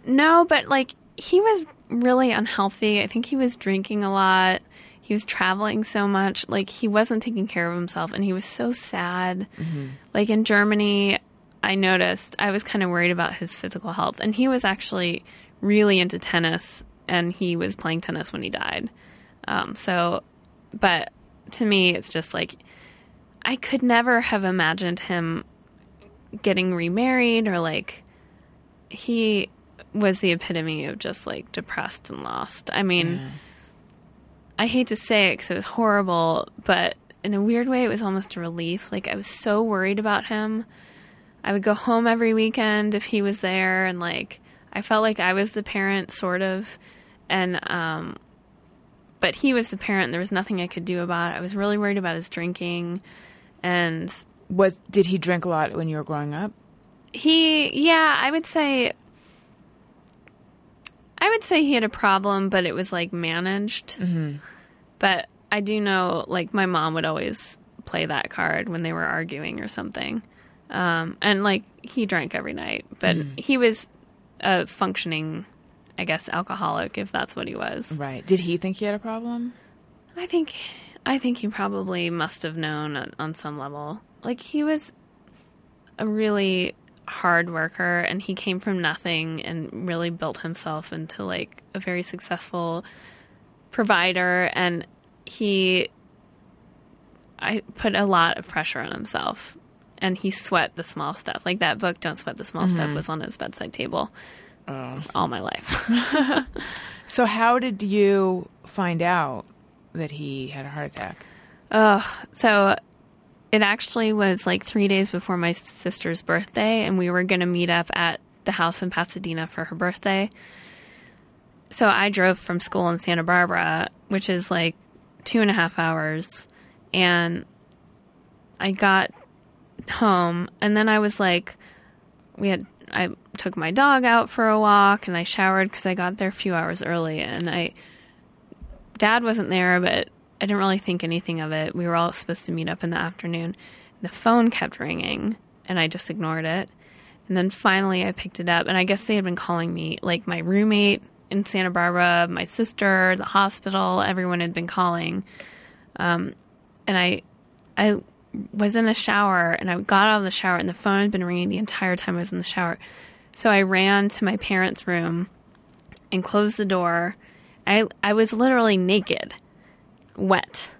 No, but like he was really unhealthy. I think he was drinking a lot. He was traveling so much. Like he wasn't taking care of himself and he was so sad. Mm-hmm. Like in Germany, I noticed I was kind of worried about his physical health and he was actually really into tennis and he was playing tennis when he died. Um, so but to me it's just like I could never have imagined him getting remarried or like he was the epitome of just like depressed and lost. I mean, I hate to say it because it was horrible, but in a weird way, it was almost a relief. Like I was so worried about him. I would go home every weekend if he was there, and like I felt like I was the parent, sort of, and um, but he was the parent. There was nothing I could do about it. I was really worried about his drinking, and Was did he drink a lot when you were growing up? he yeah i would say i would say he had a problem but it was like managed mm-hmm. but i do know like my mom would always play that card when they were arguing or something um, and like he drank every night but he was a functioning I guess alcoholic if that's what he was. Right. Did he think he had a problem? I think I think he probably must have known on, on some level. Like he was a really hard worker and he came from nothing and really built himself into like a very successful provider and he I put a lot of pressure on himself and he sweat the small stuff. Like that book Don't Sweat the Small Stuff mm-hmm. was on his bedside table. Um, All my life. So how did you find out that he had a heart attack? Oh, so it actually was like three days before my sister's birthday, and we were going to meet up at the house in Pasadena for her birthday. So I drove from school in Santa Barbara, which is like two and a half hours, and I got home, and then I was like, we had I took my dog out for a walk, and I showered because I got there a few hours early, and I dad wasn't there, but I didn't really think anything of it. We were all supposed to meet up in the afternoon. The phone kept ringing, and I just ignored it. And then finally, I picked it up, and I guess they had been calling me, like my roommate in Santa Barbara, my sister, the hospital. Everyone had been calling, um, and I, I was in the shower, and I got out of the shower, and the phone had been ringing the entire time I was in the shower. So I ran to my parents' room and closed the door. I I was literally naked, wet,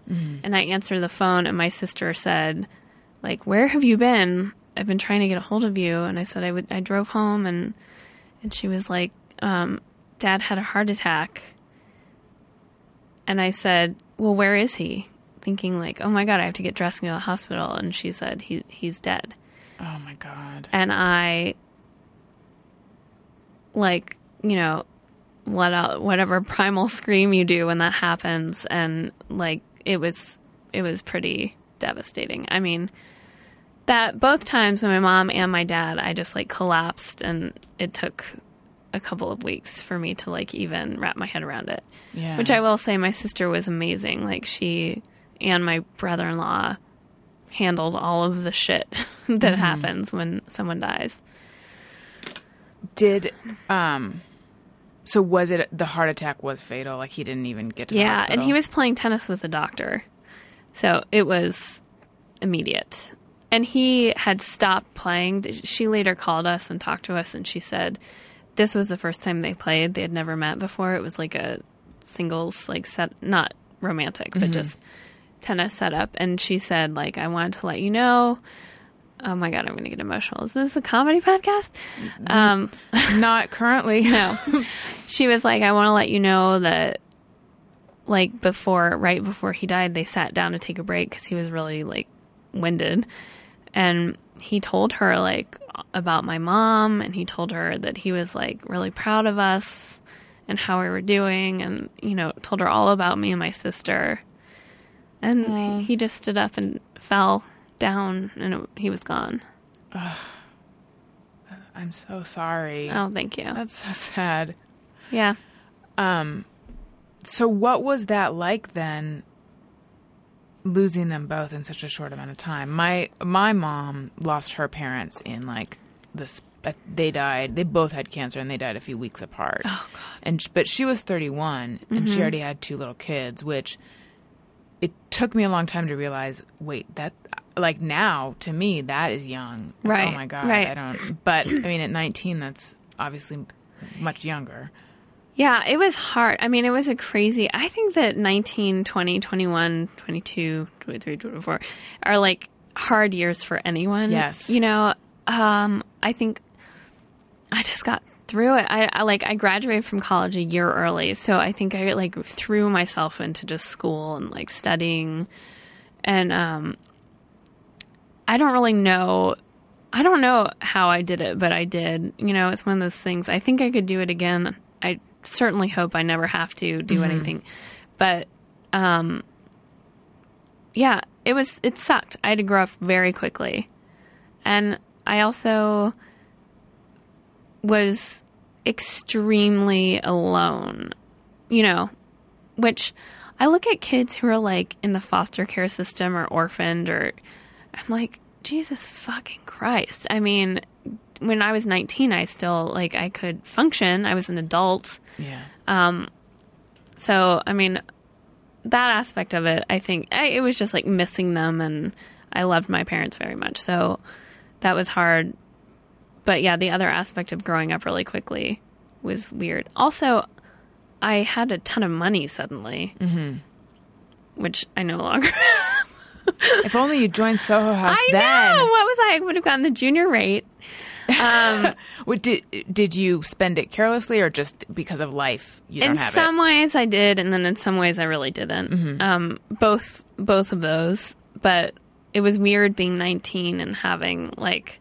and I answered the phone, and my sister said, "Like, where have you been? I've been trying to get a hold of you." And I said, "I would. I drove home," and and she was like, um, "Dad had a heart attack." And I said, "Well, where is he?" Thinking like, "Oh my god, I have to get dressed and go to the hospital." And she said, "He he's dead." Oh my god. and I like, you know, let out whatever primal scream you do when that happens and like it was it was pretty devastating. I mean, that both times when my mom and my dad I just like collapsed and it took a couple of weeks for me to like even wrap my head around it. Yeah. Which I will say my sister was amazing. Like she and my brother-in-law handled all of the shit that mm-hmm. happens when someone dies. Did um so was it the heart attack was fatal like he didn't even get to the Yeah, hospital? and he was playing tennis with the doctor. So it was immediate. And he had stopped playing. She later called us and talked to us, and she said this was the first time they played. They had never met before. It was like a singles, like set, not romantic, but just tennis setup. And she said, like, I wanted to let you know. Oh my god, I'm going to get emotional. Is this a comedy podcast? Um, not currently no. she was like, I want to let you know that, like, before, right before he died, they sat down to take a break because he was really, like, winded. And he told her, like, about my mom, and he told her that he was, like, really proud of us and how we were doing, and, you know, told her all about me and my sister. And he, he just stood up and fell down, and it, he was gone. i'm so sorry. Oh, thank you. that's so sad. Yeah. Um so what was that like then losing them both in such a short amount of time? My my mom lost her parents in like this uh, they died they both had cancer and they died a few weeks apart. Oh god. And but she was 31 and she already had two little kids which it took me a long time to realize wait that like now to me that is young Right, oh my god right. i don't but i mean at 19 that's obviously much younger Yeah, it was hard. I mean, it was a crazy. I think that 19, 20, 21, 22, 23, 24 are like hard years for anyone. Yes. You know, um, I think I just got through it. I, I like I graduated from college a year early, so I think I like threw myself into just school and like studying and um I don't really know I don't know how I did it, but I did. You know, it's one of those things. I think I could do it again. I certainly hope I never have to do anything. But um yeah, it was it sucked. I had to grow up very quickly. And I also was extremely alone. You know, which I look at kids who are like in the foster care system or orphaned or I'm like, Jesus fucking Christ. I mean, when I was 19, I still like I could function. I was an adult. Yeah. Um So, I mean, that aspect of it, I think I, it was just like missing them, and I loved my parents very much. So that was hard. But yeah, the other aspect of growing up really quickly was weird. Also, I had a ton of money suddenly, mm-hmm. which I no longer. If only you joined Soho House I then. know. What was I? I would have gotten the junior rate. What, did did you spend it carelessly or just because of life you in don't have some it? ways I did, and then in some ways I really didn't. Mm-hmm. Um, both both of those, but it was weird being 19 and having like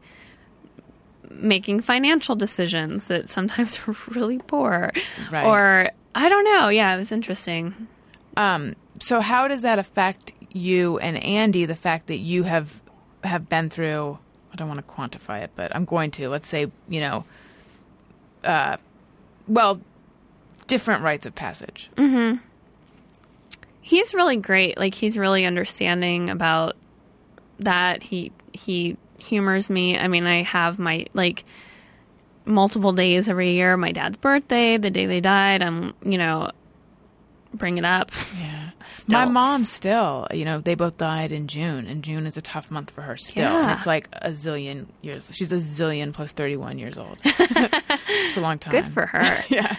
making financial decisions that sometimes were really poor, Right. or I don't know. Yeah, it was interesting. Um, so how does that affect you and Andy? The fact that you have have been through. I don't want to quantify it, but I'm going to. Let's say you know. Uh, well, different rites of passage. He's really great. Like he's really understanding about that. He he humors me. I mean, I have my like multiple days every year. My dad's birthday, the day they died. I'm you know bring it up. Yeah. Still. My mom still, you know, they both died in June, and June is a tough month for her still. And it's like a zillion years. She's a zillion plus 31 years old. it's a long time. Good for her. Yeah.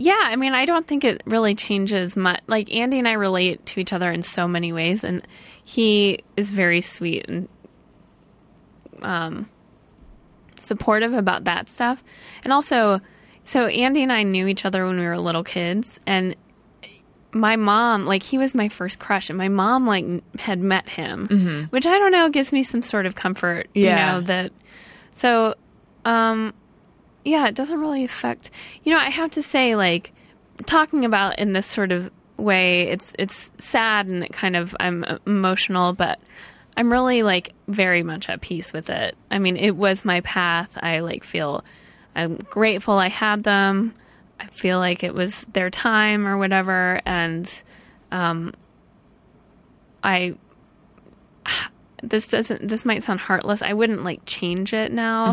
Yeah, I mean, I don't think it really changes much. Like Andy and I relate to each other in so many ways, and he is very sweet and um, supportive about that stuff. And also, so Andy and I knew each other when we were little kids, and my mom, like, he was my first crush, and my mom, like, had met him, which I don't know gives me some sort of comfort, Yeah. you know, that. So, um, yeah, it doesn't really affect. You know, I have to say, like, talking about in this sort of way, it's it's sad and it kind of I'm emotional, but I'm really like very much at peace with it. I mean, it was my path. I like feel I'm grateful I had them. I feel like it was their time or whatever, and um, I. This doesn't. This might sound heartless. I wouldn't like change it now.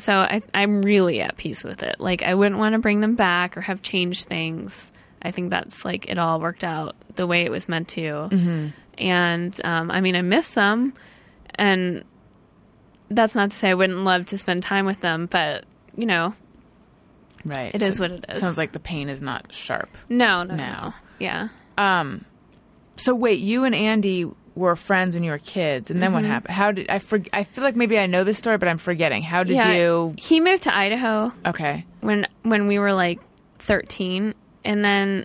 So I, I'm really at peace with it. Like I wouldn't want to bring them back or have changed things. I think that's like it all worked out the way it was meant to. Mm-hmm. And um, I mean, I miss them, and that's not to say I wouldn't love to spend time with them, but you know, Right. It is what it is. Sounds like the pain is not sharp. no, no, No. no, yeah. So wait, you and Andy were friends when you were kids, and then Mm-hmm. what happened? How did I forg I feel like maybe I know this story, but I'm forgetting. How did yeah, you? He moved to Idaho Okay. when when we were like 13 and then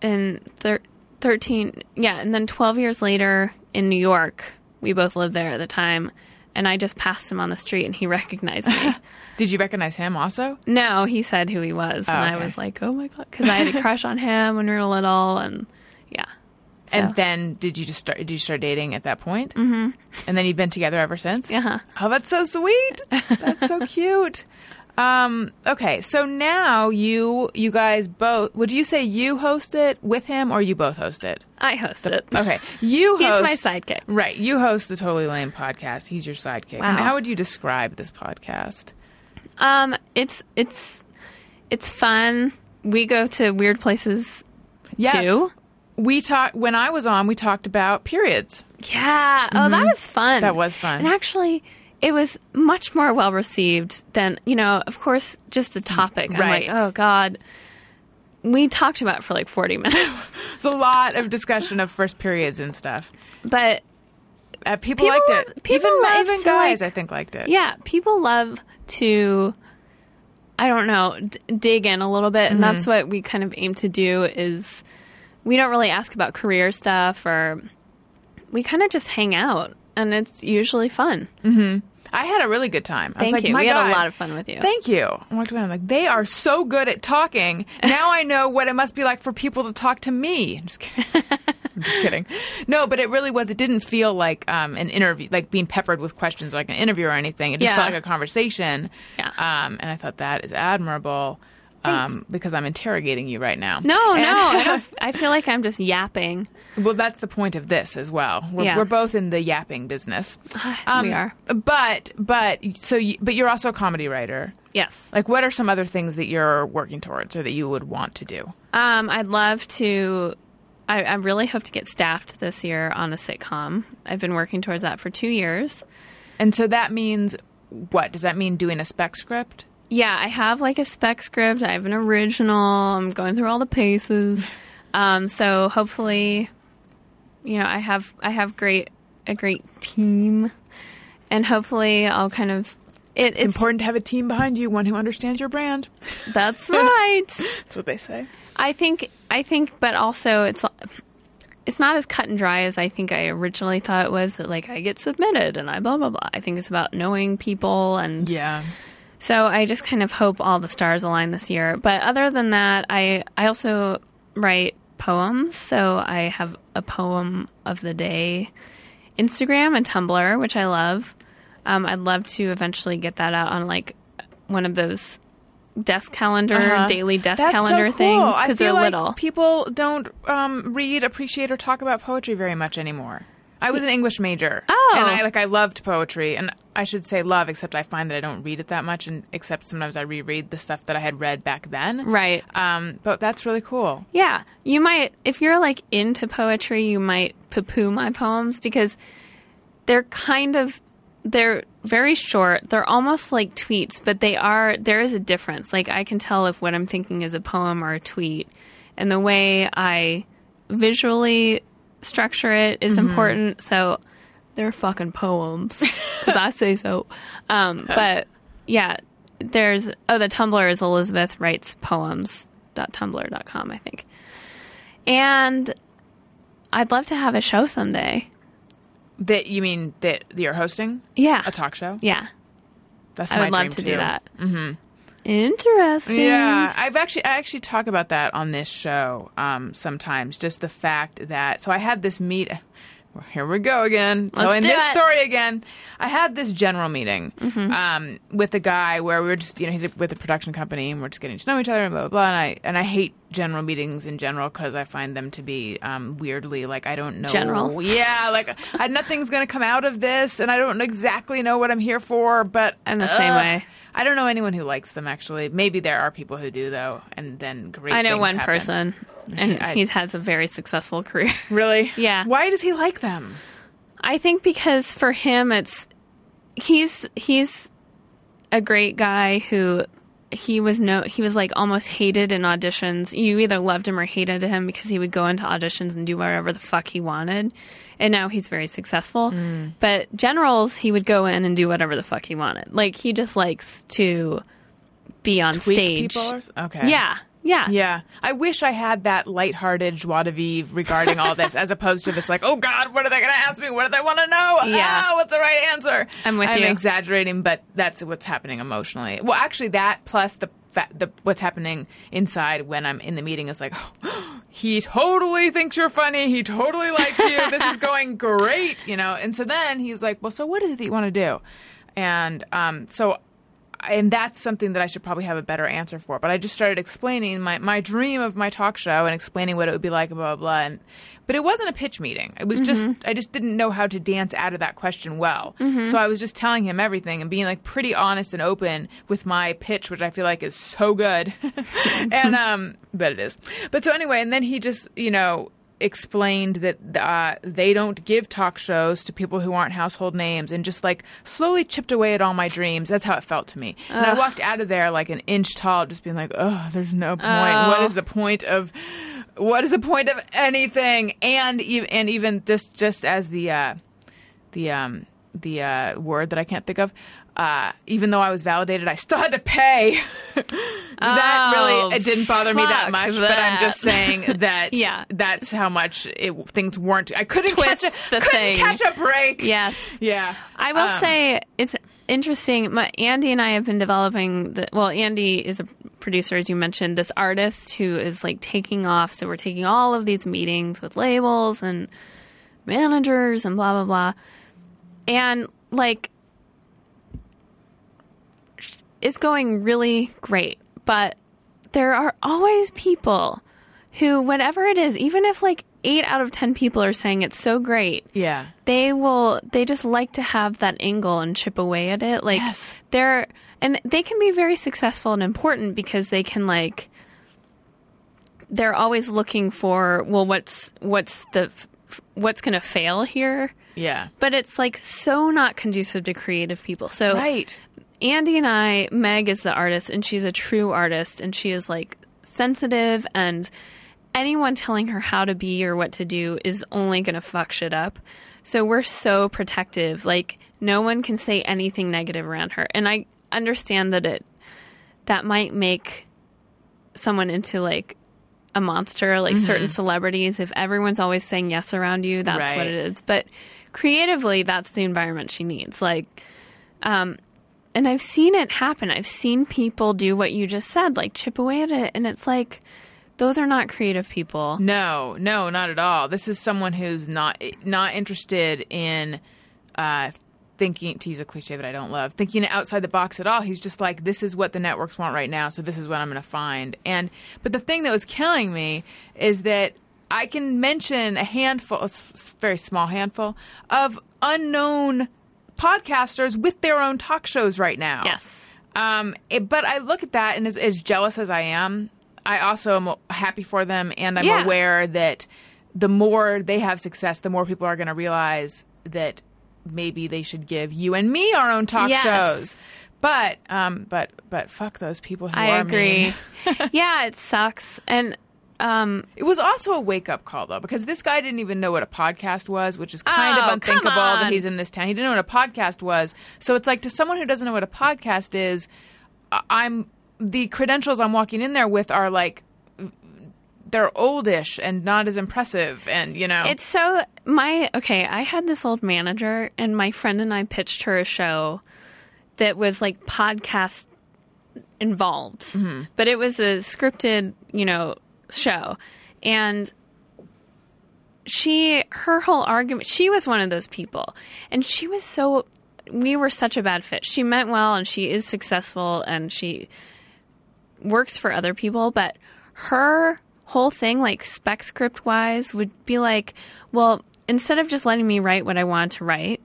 in thir- 13 yeah and then 12 years later in New York we both lived there at the time and I just passed him on the street and he recognized me Did you recognize him also? no he said who he was and okay. I was like oh my god because I had a crush on him when we were little and yeah So, And then did you just start? Did you start dating at that point? Mm-hmm. And then you've been together ever since. yeah Oh, that's so sweet. That's so cute. Um, okay, so now you you guys both would you say you host it with him or you both host it? I host it Okay, you host. he's my sidekick Right, you host the Totally Laime podcast. He's your sidekick. And Wow. how would you describe this podcast? um it's it's it's fun we go to weird places too We talked when I was on. We talked about periods. Yeah. Oh, that was fun. Mm-hmm. That was fun. And actually, it was much more well received than, you know, of course, just the topic. I'm Right. like, oh, God. We talked about it for like 40 minutes. It's a lot of discussion of first periods and stuff. but Uh, people, People liked love- it. people even even guys, like- I think, liked it. yeah, people love to, I don't know, d- dig in a little bit. And Mm-hmm. that's what we kind of aim to do is we don't really ask about career stuff or we kind of just hang out. And it's usually fun. I had a really good time. I Thank was like, you. We had a lot of fun with you. Thank you. I walked away. I'm like, they are so good at talking. Now I know what it must be like for people to talk to me. I'm just kidding. I'm just kidding. No, but it really was. It didn't feel like um, an interview, like being peppered with questions, like an interview or anything. It just Yeah. felt like a conversation. Yeah. Um, and I thought that is admirable. Um, because I'm interrogating you right now. No, And- no. I, I feel like I'm just yapping. well, that's the point of this as well. We're, Yeah. we're both in the yapping business. we are. But but so you, but you're also a comedy writer. Yes. Like, what are some other things that you're working towards or that you would want to do? Um, I'd love to. I, I really hope to get staffed this year on a sitcom. I've been working towards that for two years. And so that means what? Does that mean doing a spec script? Yeah, I have like a spec script. I have an original. I'm going through all the paces. Um, so hopefully, you know, I have I have great a great team, and hopefully I'll kind of. It, It's important to have a team behind you, one who understands your brand. That's right. That's what they say. I think I think, but also it's it's not as cut and dry as I think I originally thought it was. That like I get submitted and I blah blah blah. I think it's about knowing people and Yeah. So I just kind of hope all the stars align this year. But other than that, I I also write poems. So I have a poem of the day Instagram and Tumblr, which I love. Um, I'd love to eventually get that out on like one of those desk calendar, Uh-huh. daily desk That's calendar so cool. things I because they're feel like little. people don't um, read, appreciate, or talk about poetry very much anymore. I was an English major, Oh. and I like I loved poetry, and I should say love, except I find that I don't read it that much, and except sometimes I reread the stuff that I had read back then. Right. Um, but that's really cool. Yeah, you might if you're like into poetry, you might poo-poo my poems because they're kind of they're very short. They're almost like tweets, but they are there is a difference. Like I can tell if what I'm thinking is a poem or a tweet, and the way I visually structure it is important. So they're fucking poems because I say so. Um, but yeah, there's oh the Tumblr is Elizabeth writes poems.tumblr.com I think, and I'd love to have a show someday. That you mean that you're hosting Yeah, a talk show? yeah, That's I my would love dream to too. do that. Mm-hmm. Interesting. Yeah, I've actually I actually talk about that on this show um, sometimes. Just the fact that so I had this meet. well, Here we go again. Let's Telling this it. story again. I had this general meeting Mm-hmm. um, with a guy where we were just, you know, he's with a production company and we're just getting to know each other and blah blah blah. And I and I hate general meetings in general because I find them to be um, weirdly like I don't know. General. Yeah, like I, nothing's going to come out of this, and I don't exactly know what I'm here for. But I'm the same way. I don't know anyone who likes them actually. Maybe there are people who do though, and then great. I know one happen. person, and I- he has a very successful career. Really? Yeah. Why does he like them? I think because for him, it's he's he's a great guy who he was no he was like almost hated in auditions. You either loved him or hated him because he would go into auditions and do whatever the fuck he wanted. And now he's very successful. Mm. But generals, he would go in and do whatever the fuck he wanted. Like he just likes to be on Tweak stage. people? Okay. Yeah, yeah, Yeah. I wish I had that lighthearted joie de vivre regarding all this, as opposed to this like, oh God, what are they going to ask me? What do they want to know? Yeah. Ah, what's the right answer? I'm with I'm you. exaggerating, but that's what's happening emotionally. Well, actually, that plus the the what's happening inside when I'm in the meeting is like, oh, he totally thinks you're funny. He totally likes you. This is going great, you know. And so then he's like, well, so what is it that you want to do? And um, so and that's something that I should probably have a better answer for. But I just started explaining my, my dream of my talk show and explaining what it would be like, blah blah blah. And but it wasn't a pitch meeting. It was just I just didn't know how to dance out of that question well. So I was just telling him everything and being like pretty honest and open with my pitch, which I feel like is so good. and um, but it is. But so anyway, and then he just you know explained that uh, they don't give talk shows to people who aren't household names and just like slowly chipped away at all my dreams. That's how it felt to me. And I walked out of there like an inch tall, just being like, oh, there's no point. What is the point of. What is the point of anything? And even and even just just as the uh, the um the uh, word that I can't think of. Uh, even though I was validated, I still had to pay. that Oh, really it didn't bother me that much. But I'm just saying that Yeah. that's how much it, things weren't. I couldn't Twist catch a, the couldn't thing. catch a break. Yes. yeah. I will Um, say it's interesting. My, Andy and I have been developing the. Well, Andy is a producer, as you mentioned. This artist who is like taking off. So we're taking all of these meetings with labels and managers and blah blah blah, and like it's going really great. But there are always people who, whatever it is, even if like eight out of 10 people are saying it's so great, Yeah. they will, they just like to have that angle and chip away at it. Like, Yes. they're, and they can be very successful and important because they can like, they're always looking for, well, what's, what's the, what's going to fail here? Yeah. But it's like so not conducive to creative people. So, Right. Andy and I, Meg is the artist, and she's a true artist, and she is like sensitive, and anyone telling her how to be or what to do is only going to fuck shit up. So we're so protective. Like, no one can say anything negative around her. And I understand that it, that might make someone into like a monster, like certain celebrities. If everyone's always saying yes around you, that's what it is. But creatively, that's the environment she needs. Like, um, and I've seen it happen. I've seen people do what you just said, like chip away at it, and it's like those are not creative people. No, no, not at all. This is someone who's not not interested in uh, thinking to use a cliche that I don't love, thinking outside the box at all. He's just like, this is what the networks want right now, so this is what I'm going to find. And but the thing that was killing me is that I can mention a handful, a very small handful of unknown podcasters with their own talk shows right now. Yes. Um, it, but I look at that, and as, as jealous as I am, I also am happy for them, and I'm Yeah. aware that the more they have success, the more people are going to realize that maybe they should give you and me our own talk Yes. shows. But um, but but fuck those people who I are agree. yeah, it sucks. And um, It was also a wake up call though, because this guy didn't even know what a podcast was, which is kind Oh, of unthinkable that he's in this town. He didn't know what a podcast was. So it's like to someone who doesn't know what a podcast is, I'm the credentials I'm walking in there with are like they're oldish and not as impressive, and you know, it's so my okay. I had this old manager, and my friend and I pitched her a show that was like podcast involved, but it was a scripted, you know, show, and she her whole argument she was one of those people. And she was so we were such a bad fit. She meant well and she is successful and she works for other people but her whole thing like spec script wise would be like well instead of just letting me write what i want to write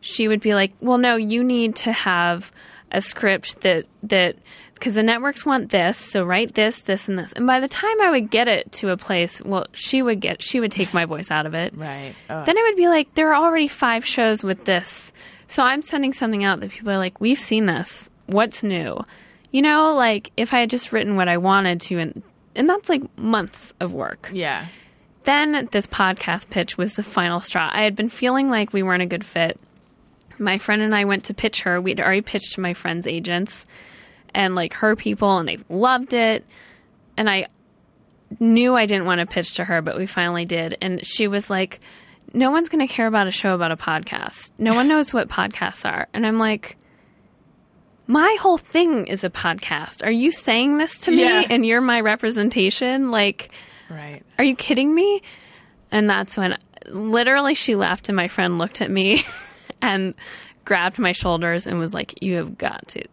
she would be like well no you need to have a script that that because the networks want this so write this this and this. And by the time i would get it to a place well she would get she would take my voice out of it. Right? Uh, then it would be like there are already five shows with this. So i'm sending something out that people are like we've seen this. What's new? You know like if i had just written what i wanted to and and that's like months of work. Yeah, then this podcast pitch was the final straw. I had been feeling like we weren't a good fit. My friend and i went to pitch her. We'd already pitched to my friend's agents and like her people and they loved it and i knew i didn't want to pitch to her but we finally did and she was like no one's going to care about a show about a podcast no one knows what podcasts are and i'm like my whole thing is a podcast are you saying this to me Yeah. and you're my representation like right. are you kidding me? And that's when literally she left and my friend looked at me and grabbed my shoulders and was like, You have got to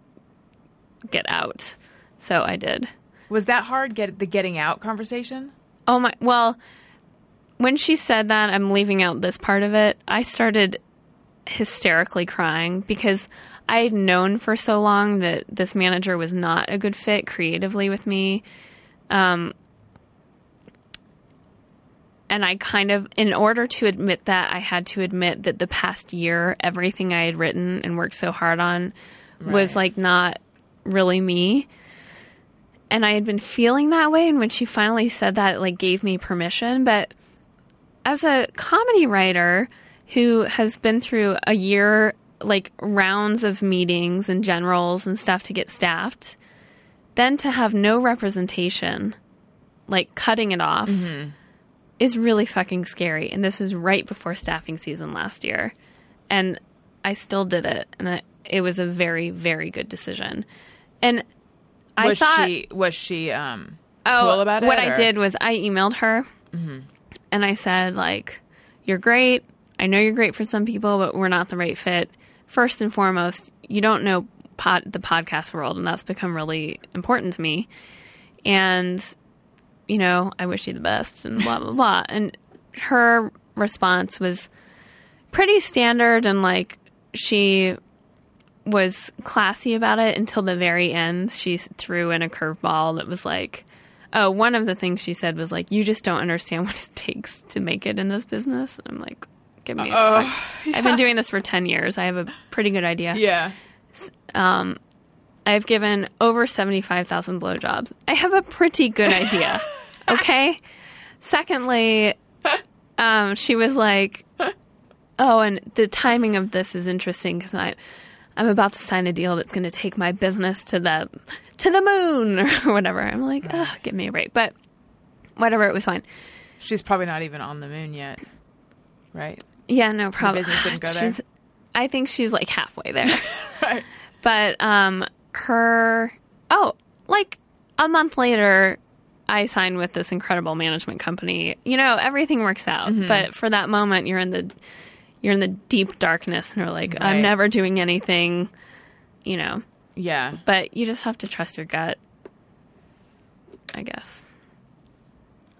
get out. So I did. Was that hard? Get the getting out conversation? Oh my, well, when she said that, I'm leaving out this part of it. I started hysterically crying because I had known for so long that this manager was not a good fit creatively with me. Um, and I kind of, in order to admit that, I had to admit that the past year, everything I had written and worked so hard on was like not really me and I had been feeling that way. And when she finally said that, it like gave me permission. But as a comedy writer who has been through a year, like rounds of meetings and generals and stuff to get staffed, then to have no representation, like cutting it off, mm-hmm. is really fucking scary. And this was right before staffing season last year. And I still did it. And I, it was a very, very good decision. And I was thought she was she um oh, cool about it? what or- Mm-hmm. I did was I emailed her and I said like, "You're great. I know you're great for some people, but we're not the right fit. First and foremost, you don't know pod, the podcast world, and that's become really important to me. and you know, I wish you the best and blah blah blah. And her response was pretty standard and like she was classy about it until the very end. She threw in a curveball that was like, oh, one of the things she said was like, you just don't understand what it takes to make it in this business. I'm like, give me a fuck. I've been doing this for 10 years. I have a pretty good idea. Yeah. Um, I've given over 75,000 blowjobs. I have a pretty good idea. okay? Secondly, um, she was like, oh, and the timing of this is interesting because I. I'm about to sign a deal that's going to take my business to the to the moon or whatever. I'm like, oh, give me a break. But whatever, it was fine. She's probably not even on the moon yet. Right? Yeah, no problem. business didn't go there? She's- I think she's like halfway there. Right. but um her oh, like a month later I signed with this incredible management company. You know, everything works out. Mm-hmm. But for that moment you're in the you're in the deep darkness and you're like, Right. I'm never doing anything, you know. Yeah. But you just have to trust your gut. I guess.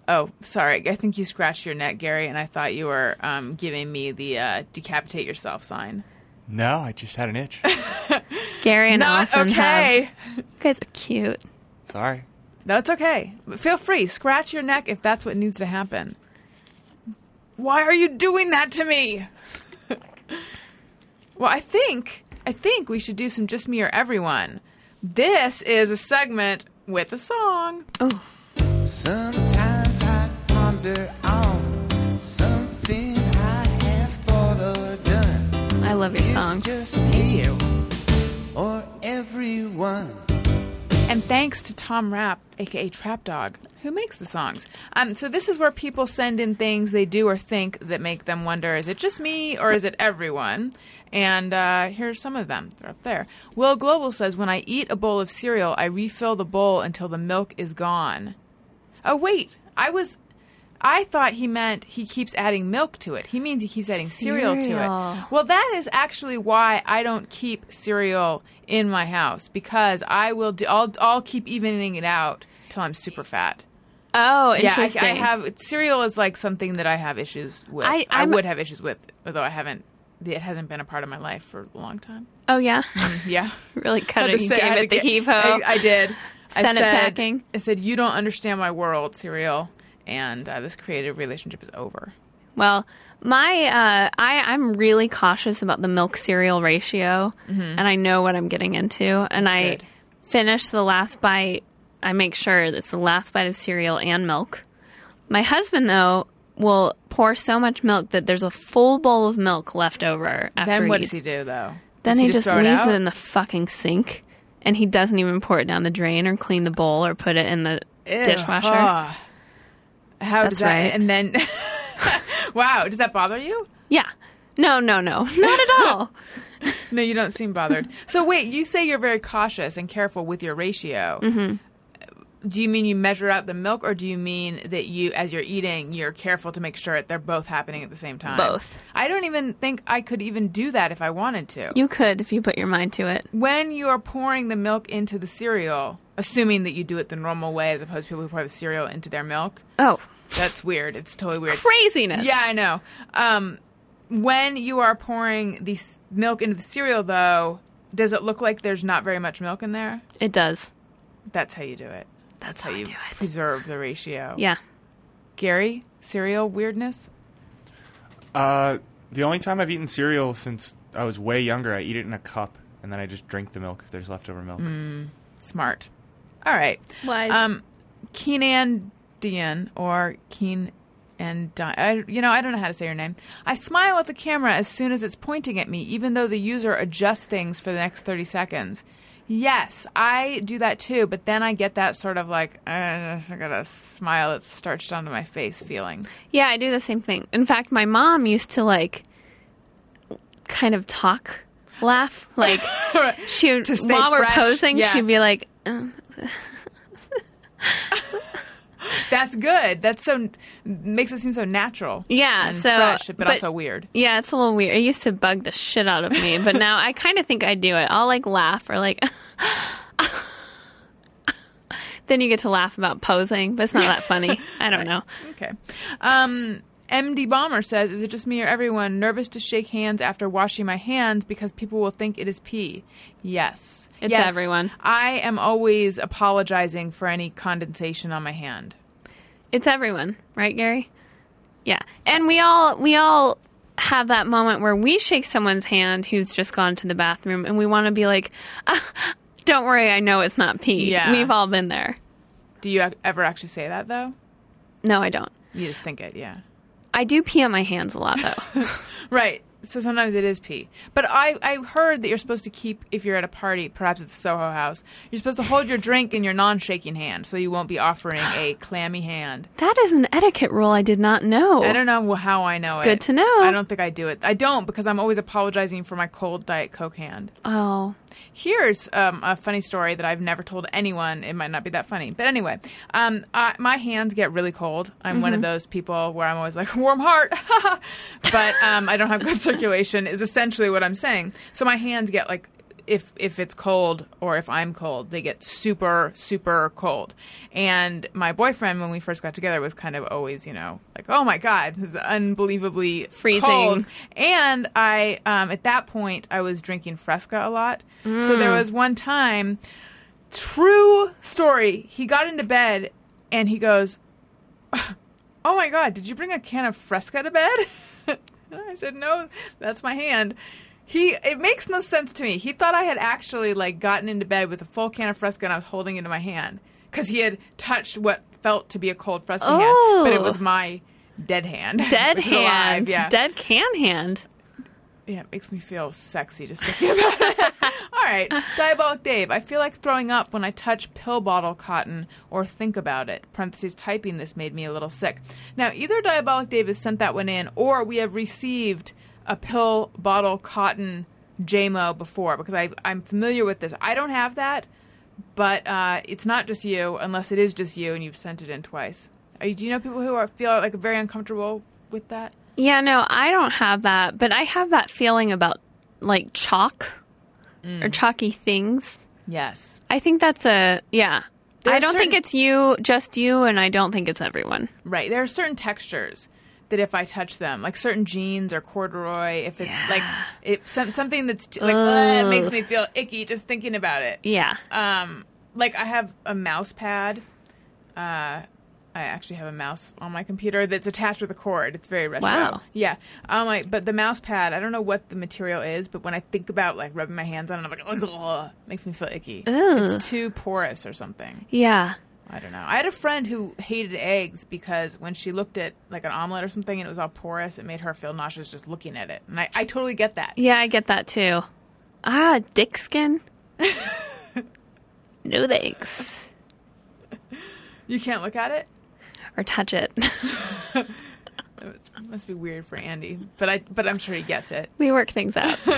Oh, sorry. I think you scratched your neck, Gary, and I thought you were um, giving me the uh, decapitate yourself sign. No, I just had an itch. Gary and Not Alison okay. have you guys are cute. Sorry. That's okay. Feel free. Scratch your neck if that's what needs to happen. Why are you doing that to me? well, I think I think we should do some just me or everyone. This is a segment with a song. Oh, Sometimes I ponder on something I have thought or done. I love your song. songs. just me or everyone. And thanks to Tom Rapp, aka Trap Dog, who makes the songs. Um, so this is where people send in things they do or think that make them wonder: is it just me or is it everyone? And uh, here's some of them. They're up there. Will Global says, "When I eat a bowl of cereal, I refill the bowl until the milk is gone." Oh wait, I was. I thought he meant he keeps adding milk to it. He means he keeps adding cereal, to it. Well, that is actually why I don't keep cereal in my house because I will. Do, I'll I'll keep evening it out till I'm super fat. Oh, Yeah, I. I have cereal is like something that I have issues with. I- I, would have issues with, although I haven't. It hasn't been a part of my life for a long time. Oh yeah, mm, Yeah, really cut Had it. to You say- I gave it the get- heave ho. I, I did. I said, packing. I said, "You don't understand my world, cereal," and uh, this creative relationship is over. Well, my uh, I I'm really cautious about the milk cereal ratio, and I know what I'm getting into. And I Mm-hmm. good. finish the last bite. I make sure it's the last bite of cereal and milk. My husband, though, will pour so much milk that there's a full bowl of milk left over after then he what eats. does he do though? Then Does he, just, it leaves out? it in the fucking sink, and he doesn't even pour it down the drain or clean the bowl or put it in the Ew, dishwasher. ah. How That's does that? right. And then, wow, does that bother you? Yeah. No, no, no, not at all. No, you don't seem bothered. so wait, you say you're very cautious and careful with your ratio. Mm-hmm. Do you mean you measure out the milk, or do you mean that you, as you're eating, you're careful to make sure that they're both happening at the same time? Both. I don't even think I could even do that if I wanted to. You could if you put your mind to it. when you are pouring the milk into the cereal, assuming that you do it the normal way as opposed to people who pour the cereal into their milk, Oh, that's weird. It's totally weird. craziness. Yeah, I know. Um, when you are pouring the s- milk into the cereal, though, does it look like there's not very much milk in there? It does. That's how you do it. That's How how you you do it. preserve the ratio. Yeah. Gary, cereal weirdness? Uh, the only time I've eaten cereal since I was way younger, I eat it in a cup, and then I just drink the milk if there's leftover milk. Smart. All right. Wise. Um, Keenandian or Keen and Di- I, you know, I don't know how to say your name. I smile at the camera as soon as it's pointing at me, even though the user adjusts things for the next 30 seconds. Yes, I do that too, but then I get that sort of like, uh, I got a smile that's starched onto my face feeling. yeah, I do the same thing. In fact, my mom used to like kind of talk, laugh. Like she would, while we're posing, yeah. she'd be like, uh, That's good. That's so, makes it seem so natural. Yeah, and so- fresh, but, but- also weird. Yeah, it's a little weird. It used to bug the shit out of me, but now I kind of think I do it. I'll like laugh or like. Then you get to laugh about posing, but it's not that funny. I don't know. Okay. Um, MD Bomber says, "Is it just me or everyone nervous to shake hands after washing my hands because people will think it is pee?" Yes, It's Yes. everyone. I am always apologizing for any condensation on my hand. It's everyone, right, Gary? Yeah. And we all we all have that moment where we shake someone's hand who's just gone to the bathroom and we want to be like, ah, "Don't worry, I know it's not pee." Yeah. We've all been there. Do you ever actually say that though? No, I don't. You just think it, yeah. I do pee on my hands a lot though. Right. So sometimes it is pee. But I, I heard that you're supposed to keep, if you're at a party, perhaps at the Soho House, you're supposed to hold your drink in your non shaking hand so you won't be offering a clammy hand. that is an etiquette rule I did not know. I don't know how I know it. good to know. I don't think I do it. I don't because I'm always apologizing for my cold Diet Coke hand. Oh. Here's um, a funny story that I've never told anyone. It might not be that funny, but anyway, um, I, my hands get really cold. I'm one of those people where I'm always like warm heart, but um, I don't have good circulation. Is essentially what I'm saying. So my hands get like. If, if it's cold or if I'm cold, they get super, super cold. And my boyfriend, when we first got together, was kind of always, you know, like, oh my God, this is unbelievably Freezing. cold. And I, um, at that point, I was drinking Fresca a lot. So there was one time, true story. He got into bed and he goes, "Oh my god, did you bring a can of Fresca to bed?" I said, "No, that's my hand." He it makes no sense to me. He thought I had actually like gotten into bed with a full can of Fresca and I was holding it in my hand because he had touched what felt to be a cold Fresca hand, but it Oh. was my dead hand. Dead is alive, hand. yeah. Dead can hand. Yeah, it makes me feel sexy just thinking about it. All right, Diabolic Dave. I feel like throwing up when I touch pill bottle cotton or think about it. Parentheses typing this made me a little sick. Now, either Diabolic Dave has sent that one in, or we have received a pill bottle cotton JMO before because I, I'm familiar with this. I don't have that, but uh, it's not just you, unless it is just you and you've sent it in twice. Are you, do you know people who are feel like very uncomfortable with that? Yeah, no, I don't have that, but I have that feeling about like chalk or chalky things. Yes. I think that's a yeah. There I don't think it's you, just you, and I don't think it's everyone. Right. There are certain textures that if I touch them, like certain jeans or corduroy, if it's like if some, something that's t- like "Ugh," it makes me feel icky just thinking about it. Yeah. Um, like I have a mouse pad. Uh, I actually have a mouse on my computer that's attached with a cord. It's very retro. Wow. Yeah. Um, like, but the mouse pad, I don't know what the material is, but when I think about like rubbing my hands on it, I'm like, ugh, makes me feel icky. Ugh. It's too porous or something. Yeah. I don't know. I had a friend who hated eggs because when she looked at like an omelet or something and it was all porous, it made her feel nauseous just looking at it. And I, I totally get that. Yeah, I get that too. Ah, dick skin. no thanks. You can't look at it. Or touch it. It must be weird for Andy, but I but I'm sure he gets it. we work things out.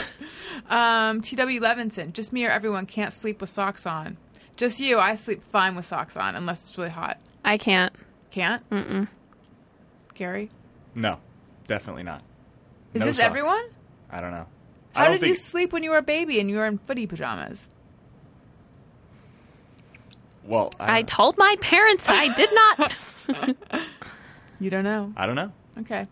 Um, T.W. Levinson, just me or everyone can't sleep with socks on. Just you. I sleep fine with socks on unless it's really hot. I can't. Can't. Mm-mm. Gary, No, definitely not. is No this socks. everyone? I don't know. How don't did you sleep when you were a baby and you were in footy pajamas? Well, I, I told my parents I did not. You don't know. I don't know. Okay.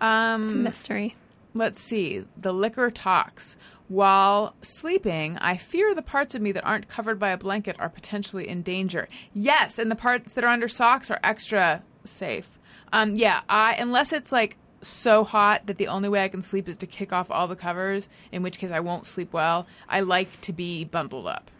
Um, Mystery. Let's see. The liquor talks. While sleeping, I fear the parts of me that aren't covered by a blanket are potentially in danger. Yes, and the parts that are under socks are extra safe. Um, yeah, I unless it's like so hot that the only way I can sleep is to kick off all the covers, in which case I won't sleep well. I like to be bundled up.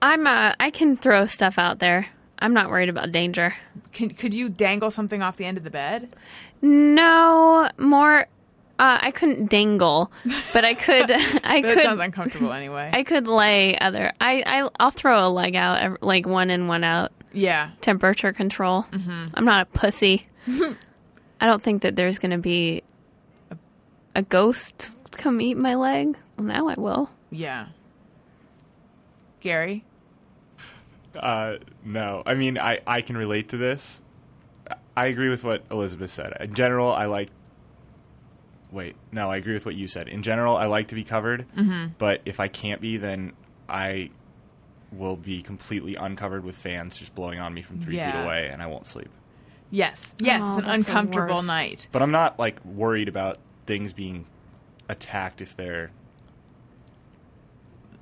I'm uh I can throw stuff out there. I'm not worried about danger. Can, could you dangle something off the end of the bed? No, more uh, I couldn't dangle, but I could I That could sounds uncomfortable anyway. I could lay other I, I I'll throw a leg out like one in one out yeah. temperature control. Mm-hmm. I'm not a pussy. I don't think that there's going to be a, a ghost come eat my leg. Well, now I will. Yeah. Gary? Uh, no, I mean, I, I can relate to this. I agree with what Elizabeth said. In general, I like. Wait, no, I agree with what you said. In general, I like to be covered, Mm-hmm. but if I can't be, then I will be completely uncovered with fans just blowing on me from three Yeah. feet away, and I won't sleep. Yes, yes, Oh, it's an uncomfortable night. But I'm not like worried about things being attacked if they're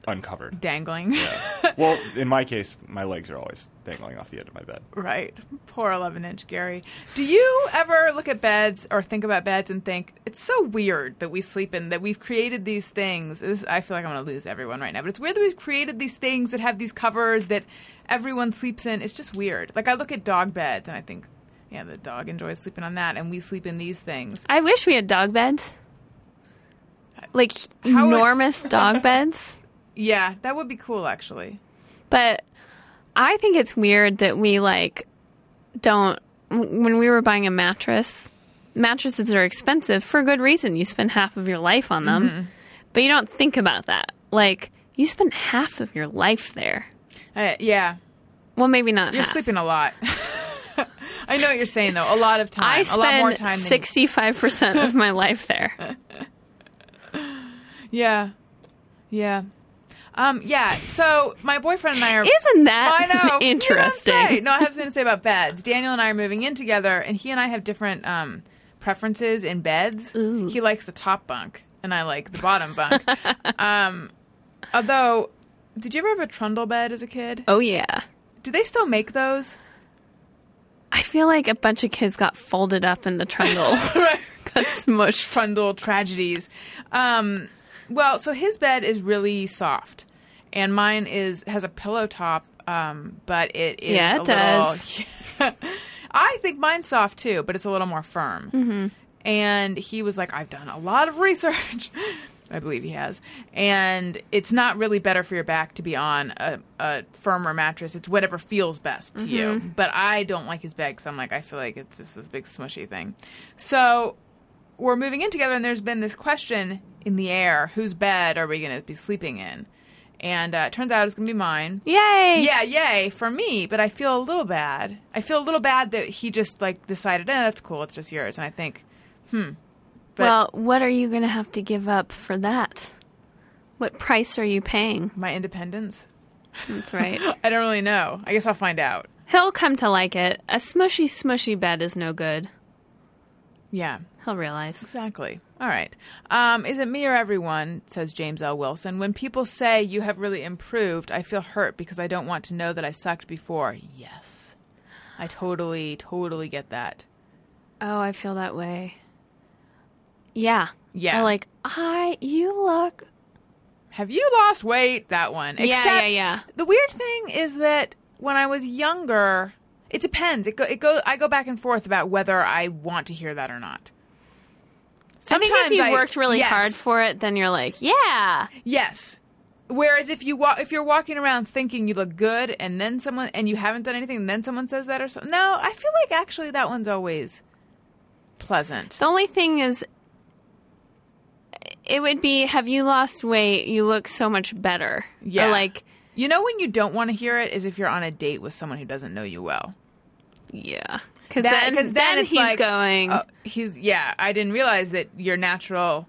uncovered. Dangling. well, in my case, my legs are always dangling off the edge of my bed. Right. Poor 11 inch Gary. Do you ever look at beds or think about beds and think, it's so weird that we sleep in, that we've created these things? This, I feel like I'm going to lose everyone right now, but it's weird that we've created these things that have these covers that everyone sleeps in. It's just weird. Like, I look at dog beds and I think, yeah, the dog enjoys sleeping on that, and we sleep in these things. I wish we had dog beds. Like How would- enormous dog beds. Yeah, that would be cool, actually. But I think it's weird that we like don't when we were buying a mattress, mattresses are expensive for a good reason. You spend half of your life on them. Mm-hmm. But you don't think about that. Like you spend half of your life there. Uh, yeah, Well, maybe not. you're half. sleeping a lot. I know what you're saying, though. A lot of time. I a lot more spend time than sixty-five percent of my life there. Yeah. Yeah. Um, yeah. So my boyfriend and I are Isn't that I know. You know interesting? no, I have something to say about beds. Daniel and I are moving in together and he and I have different um preferences in beds. He likes the top bunk and I like the bottom bunk. um although did you ever have a trundle bed as a kid? Oh yeah. Do they still make those? I feel like a bunch of kids got folded up in the trundle, right. got smushed. trundle tragedies. Um, well, so his bed is really soft, and mine is has a pillow top, um, but it is Yeah, it little. I think mine's soft too, but it's a little more firm. Mm-hmm. And he was like, "I've done a lot of research." I believe he has, and it's not really better for your back to be on a, a firmer mattress. It's whatever feels best to you. But I don't like his bed because I'm like, I feel like it's just this big smushy thing. So we're moving in together, and there's been this question in the air: whose bed are we going to be sleeping in? And uh, it turns out it's going to be mine. Yay! Yeah, yay for me, but I feel a little bad. I feel a little bad that he just like decided, eh, that's cool, it's just yours. And I think, hmm. But well, what are you going to have to give up for that? What price are you paying? my independence, That's right. I don't really know. I guess I'll find out. He'll come to like it. A smushy, smushy bed is no good. Yeah, He'll realize. exactly. All right. Um, is it me or everyone? Says James L. Wilson. When people say you have really improved, I feel hurt because I don't want to know that I sucked before. Yes, I totally, totally get that. Oh, I feel that way. Yeah. Yeah. They're like, I, you look. Have you lost weight? That one. Yeah, Except yeah, yeah. The weird thing is that when I was younger, it depends. It go, it go. I go back and forth about whether I want to hear that or not. I think if you I- worked really yes, hard for it, then you're like, yeah. yes. Whereas if you walk, if you're walking around thinking you look good, and then someone and you haven't done anything, and then someone says that or something. No, I feel like actually that one's always pleasant. The only thing is, it would be, have you lost weight? You look so much better. Yeah. Or like, You know when you don't want to hear it is if you're on a date with someone who doesn't know you well. yeah. Because then, then, it's he's like, going, oh, he's yeah. I didn't realize that your natural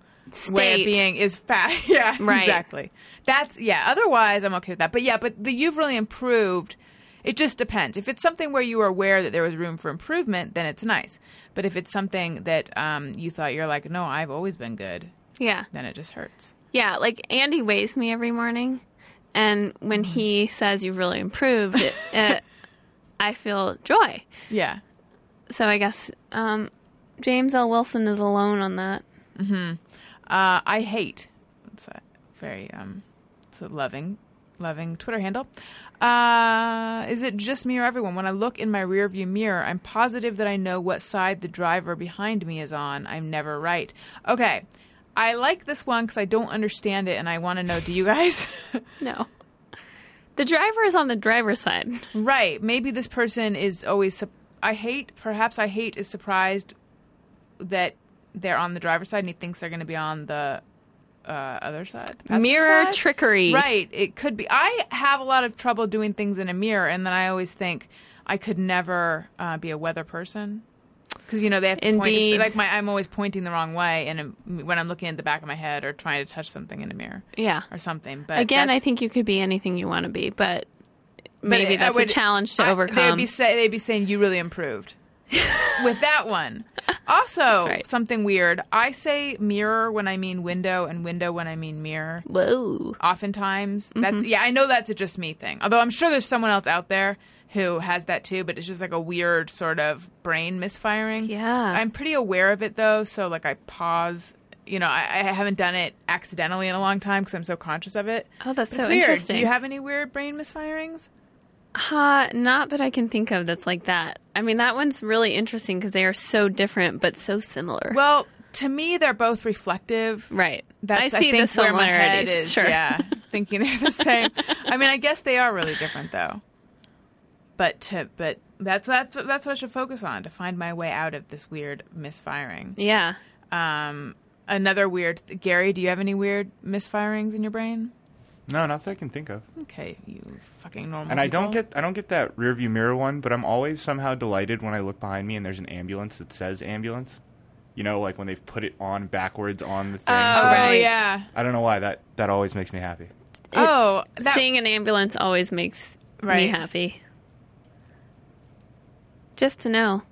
way of being is fat. yeah, Right. exactly. That's yeah. Otherwise, I'm okay with that. But yeah, but the you've really improved. It just depends. If it's something where you are aware that there was room for improvement, then it's nice. But if it's something that um, you thought you're like, no, I've always been good, yeah. then it just hurts. Yeah, like Andy weighs me every morning, and when Mm-hmm. he says you've really improved, it, it, I feel joy. Yeah. So I guess um, James L. Wilson is alone on that. Uh, I hate. It's a very um, it's a loving, loving Twitter handle. Uh, is it just me or everyone? When I look in my rearview mirror, I'm positive that I know what side the driver behind me is on. I'm never right. Okay, I like this one because I don't understand it, and I want to know. Do you guys? No, the driver is on the driver's side. right? Maybe this person is always. I hate. Perhaps I hate is surprised that they're on the driver's side, and he thinks they're going to be on the uh, other side. Mirror side? trickery. Right. It could be. I have a lot of trouble doing things in a mirror, and then I always think I could never uh, be a weather person because you know they have to point. Indeed. To, like my, I'm always pointing the wrong way, and when I'm looking at the back of my head or trying to touch something in a mirror Yeah. or something. But Again, I think you could be anything you want to be, but maybe that's would- a challenge to I- overcome. They'd be say, they'd be saying you really improved with that one. Also, right. something weird. I say mirror when I mean window, and window when I mean mirror. Whoa. Oftentimes, Mm-hmm. that's yeah. I know that's a just me thing. Although I'm sure there's someone else out there who has that too, but it's just like a weird sort of brain misfiring. Yeah. I'm pretty aware of it though, so like I pause. You know, I, I haven't done it accidentally in a long time because I'm so conscious of it. Oh, that's It's so weird. interesting. Do you have any weird brain misfirings? Uh, not that I can think of that's like that. I mean, that one's really interesting because they are so different but so similar. Well, to me, they're both reflective. right. That's I see think the where my head similarities. is. sure. Yeah, thinking they're the same. I mean, I guess they are really different though. But to but that's that's that's what I should focus on to find my way out of this weird misfiring. Yeah. Um, another weird. Gary, do you have any weird misfirings in your brain? No, not that I can think of. Okay, you fucking normal. And I don't get I don't get that rearview mirror one, but I'm always somehow delighted when I look behind me and there's an ambulance that says ambulance. You know, like when they've put it on backwards on the thing. Oh, so Oh that- right. yeah. I don't know why that that always makes me happy. Oh, that, Seeing an ambulance always makes me happy. Just to know.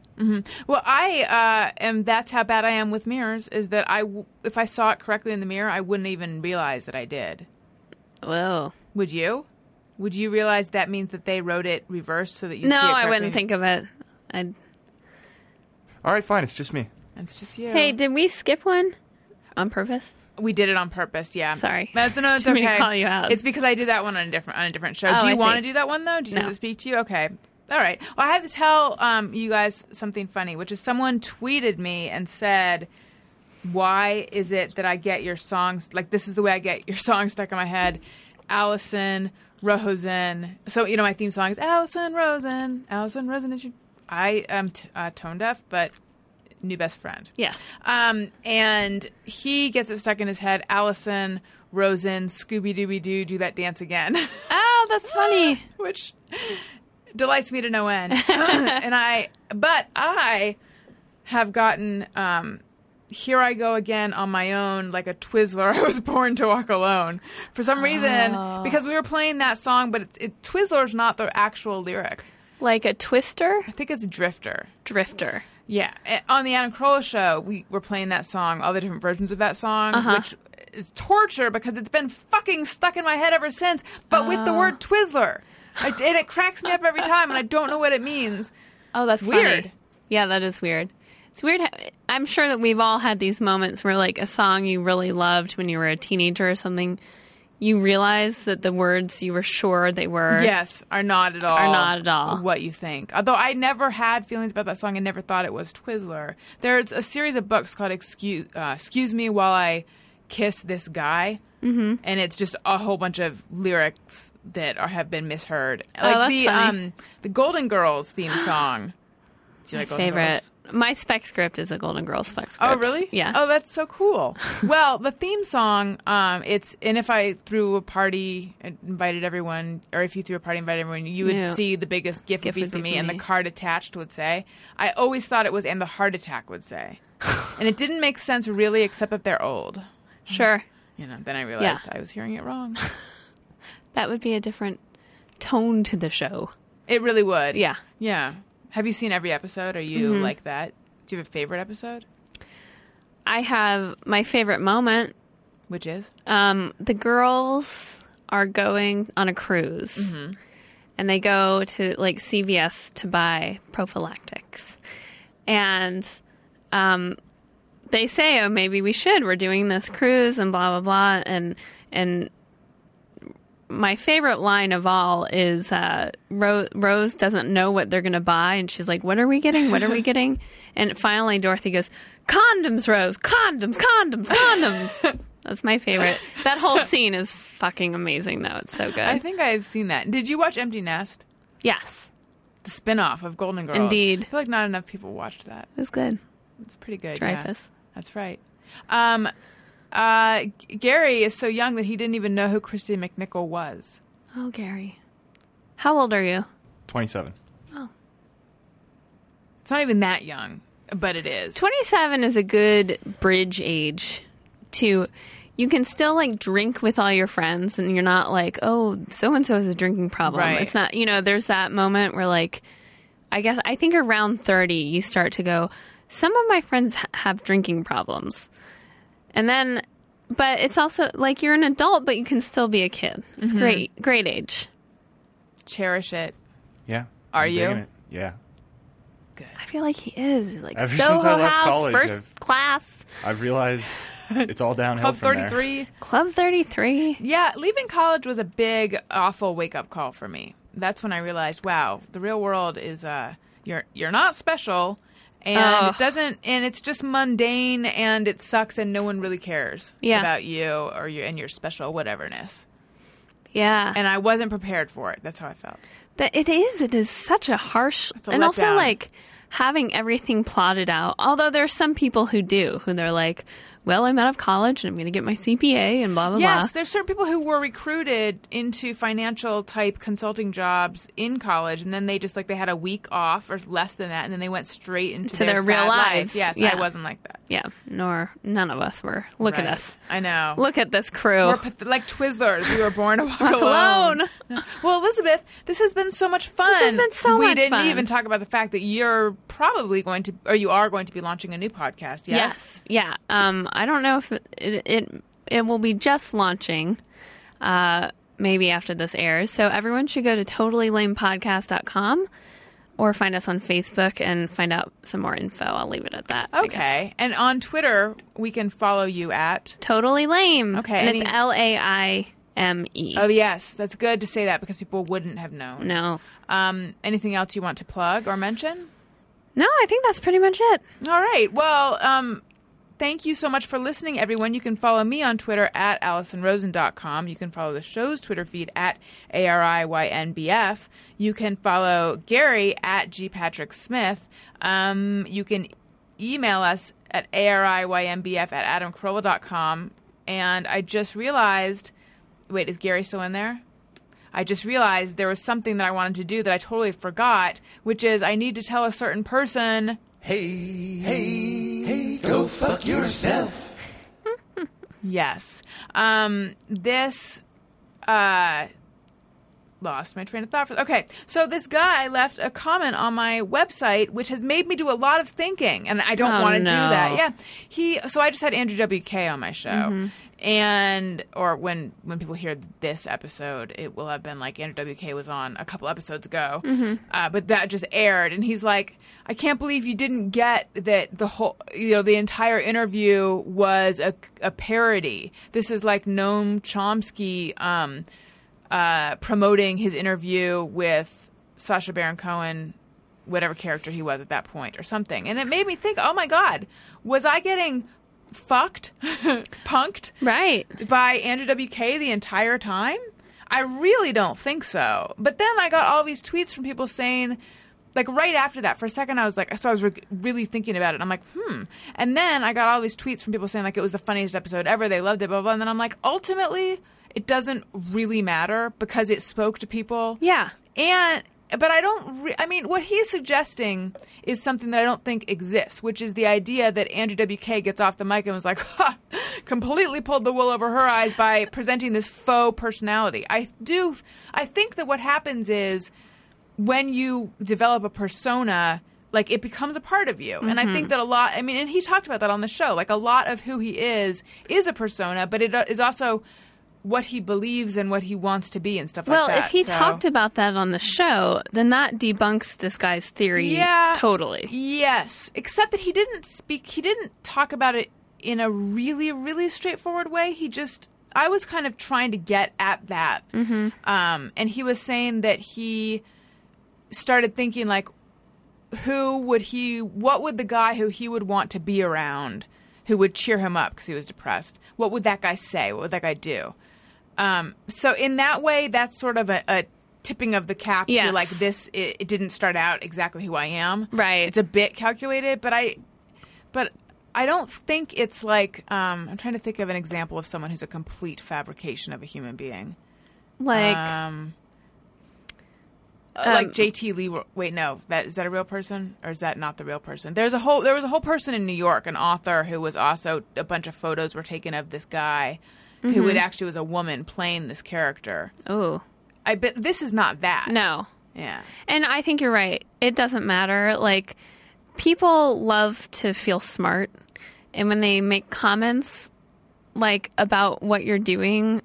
Well, I uh, am. That's how bad I am with mirrors. Is that I, w- if I saw it correctly in the mirror, I wouldn't even realize that I did. Whoa. Would you? Would you realize that means that they wrote it reversed so that you? No, see it I wouldn't think of it. I'd... All right, fine, it's just me. It's just you. Hey, did we skip one on purpose? we did it on purpose. Yeah. Sorry. That's, no, it's Didn't mean okay. to call you out. It's because I did that one on a different on a different show. Oh, do you want to see. do that one though? Does No. it speak to you? Okay. All right. Well, I have to tell um, you guys something funny, which is someone tweeted me and said, "Why is it that I get your songs like this? Is the way I get your songs stuck in my head?" Alison Rosen. So you know my theme song is Alison Rosen. Alison Rosen. Is your... I am t- uh, tone deaf, but new best friend. Yeah. Um, and he gets it stuck in his head. Alison Rosen, Scooby Dooby Doo, do that dance again, Oh, that's funny. which delights me to no end. and I, but I have gotten. Um, here I go again on my own, like a Twizzler. I was born to walk alone. For some reason, Oh. because we were playing that song, but it's, it, Twizzler's not the actual lyric. Like a twister I think it's Drifter. drifter. Yeah, eh, on the Adam Carolla show, we were playing that song, all the different versions of that song, Uh-huh. which is torture because it's been fucking stuck in my head ever since. But with Oh. the word Twizzler, I, and it cracks me up every time, and I don't know what it means. Oh, that's It's funny. weird. Yeah, that is weird. It's weird. how- I'm sure that we've all had these moments where, like, a song you really loved when you were a teenager or something, you realize that the words you were sure they were. Yes, are not at all. Are not at all. what you think. Although I never had feelings about that song, I never thought it was Twizzler. There's a series of books called "Excuse uh, Excuse Me While I Kiss This Guy." Mm-hmm. And it's just a whole bunch of lyrics that are, have been misheard, like Oh, the funny. um the Golden Girls theme song. Do you like Golden favorite. Girls? My spec script is a Golden Girls spec script. Oh, really? Yeah. Oh, that's so cool. well, the theme song, um, it's and if I threw a party and invited everyone, or if you threw a party and invited everyone, you would Yeah. see the biggest gift, Gift would be would for be me, for and the card attached would say. I always thought it was, and the heart attack would say, and it didn't make sense really, except that they're old. Sure. You know. Then I realized I was hearing it wrong. That would be a different tone to the show. It really would. Yeah. Yeah. Have you seen every episode? Are you Mm-hmm. like that? Do you have a favorite episode? I have my favorite moment. Which is? Um, the girls are going on a cruise. And they go to like CVS to buy prophylactics. And um, they say, "Oh, maybe we should. We're doing this cruise and blah blah blah." And and my favorite line of all is uh, Ro- Rose doesn't know what they're going to buy, and she's like, "What are we getting? What are we getting?" and finally, Dorothy goes, "Condoms, Rose. Condoms. Condoms. Condoms." That's my favorite. That whole scene is fucking amazing, though. It's so good. I think I've seen that. Did you watch Empty Nest? yes, The spin-off of Golden Girls. Indeed. I feel like not enough people watched that. it was good. It's pretty good. yeah. Dreyfuss. That's right. Um, uh, Gary is so young that he didn't even know who Kristy McNichol was. Oh, Gary. How old are you? Twenty-seven. Oh. It's not even that young. but it is. 27 is a good bridge age to you can still like drink with all your friends and you're not like oh so and so has a drinking problem Right. it's not you know there's that moment where like i guess i think around 30 you start to go some of my friends ha- have drinking problems and then but it's also like you're an adult but you can still be a kid it's great great age Cherish it. Yeah. Are I'm you? it. Yeah. i feel like he is like Ever Soho since I left House, college, 1st I've- class I've realized it's all downhill Club from there. 33. club 33 Yeah, leaving college was a big, awful wake up call for me. That's when I realized, wow, the real world is uh, you're you're not special, and Ugh. it doesn't, and it's just mundane, and it sucks, and no one really cares Yeah. about you or your and your special whateverness. yeah And I wasn't prepared for it. That's how I felt. That it is. It is such a harsh, feel and also down. like having everything plotted out. Although there are some people who do, who they're like, "Well, I'm out of college and I'm going to get my CPA and blah blah Yes, blah." there's certain people who were recruited into financial type consulting jobs in college, and then they just like they had a week off or less than that, and then they went straight into To their real life. lives. Yes, Yeah. I wasn't like that. Yeah, nor none of us were. Look at us. I know. Look at this crew. We're path- like Twizzlers. We were born to walk alone. alone. Well, Elizabeth, this has been so much fun. This has been so we much didn't even talk about the fact that you're probably going to, or you are going to be launching a new podcast. Yes. Yes. Yeah. Um, I don't know if it it, it, will be just launching. Uh, maybe after this airs. So everyone should go to totallylaimepodcast.com or find us on Facebook and find out some more info. I'll leave it at that. Okay. And on Twitter, we can follow you at. Totally Laime. Okay, And any- it's L A I M E. Oh yes, that's good to say that because people wouldn't have known. No. Um, anything else you want to plug or mention? No, I think that's pretty much it. All right. Well, um, thank you so much for listening, everyone. You can follow me on Twitter at AlisonRosen.com. You can follow the show's Twitter feed at ARIYNBF. You can follow Gary at GPatrickSmith. Um, you can email us at ARIYNBF at AdamCarolla.com. And I just realized wait, is Gary still in there? I just realized there was something that I wanted to do that I totally forgot, which is I need to tell a certain person Hey, hey, hey, go fuck yourself. Yes. Um, this uh lost my train of thought for okay. So this guy left a comment on my website which has made me do a lot of thinking and i don't Oh, want to do that. yeah. He so i just had andrew wk on my show. And or when when people hear this episode it will have been like andrew wk was on a couple episodes ago. Uh, but that just aired and he's like i can't believe you didn't get that the whole you know the entire interview was a, a parody this is like noam chomsky um, uh, promoting his interview with Sacha Baron Cohen, whatever character he was at that point, or something. And it made me think, oh my God, was I getting fucked, punked Right. by Andrew WK the entire time? I really don't think so. But then I got all these tweets from people saying, like right after that, for a second I was like, so I was re- really thinking about it. I'm like, hmm. And then I got all these tweets from people saying like it was the funniest episode ever. They loved it, blah blah. blah. And then I'm like, ultimately, it doesn't really matter because it spoke to people. Yeah. And but I don't. Re- I mean, what he's suggesting is something that I don't think exists, which is the idea that Andrew WK gets off the mic and was like, ha, completely pulled the wool over her eyes by presenting this faux personality. I do. I think that what happens is when you develop a persona. Like it becomes a part of you, and I think that a lot. I mean, and he talked about that on the show. Like a lot of who he is is a persona, but it uh, also what he believes and what he wants to be and stuff Well, like that. Well, if he So- talked about that on the show, then that debunks this guy's theory Yeah. totally. Yes, except that he didn't speak. He didn't talk about it in a really, really straightforward way. He just. I was kind of trying to get at that, mm-hmm. um, and he was saying that he started thinking like, who would he? What would the guy who he would want to be around, who would cheer him up because he was depressed? What would that guy say? What would that guy do? Um, so in that way, that's sort of a, a tipping of the cap to like this. It, it didn't start out exactly who I am. Right. It's a bit calculated, but I, but I don't think it's like. Um, I'm trying to think of an example of someone who's a complete fabrication of a human being. Like, Um, Uh, like JT Lee. Wait, no, that is that a real person or is that not the real person? There's a whole there was a whole person in New York, an author who was also a bunch of photos were taken of this guy who would actually was a woman playing this character. Oh I bet this is not that. no, Yeah. and I think you're right. It doesn't matter. Like people love to feel smart, and when they make comments like about what you're doing,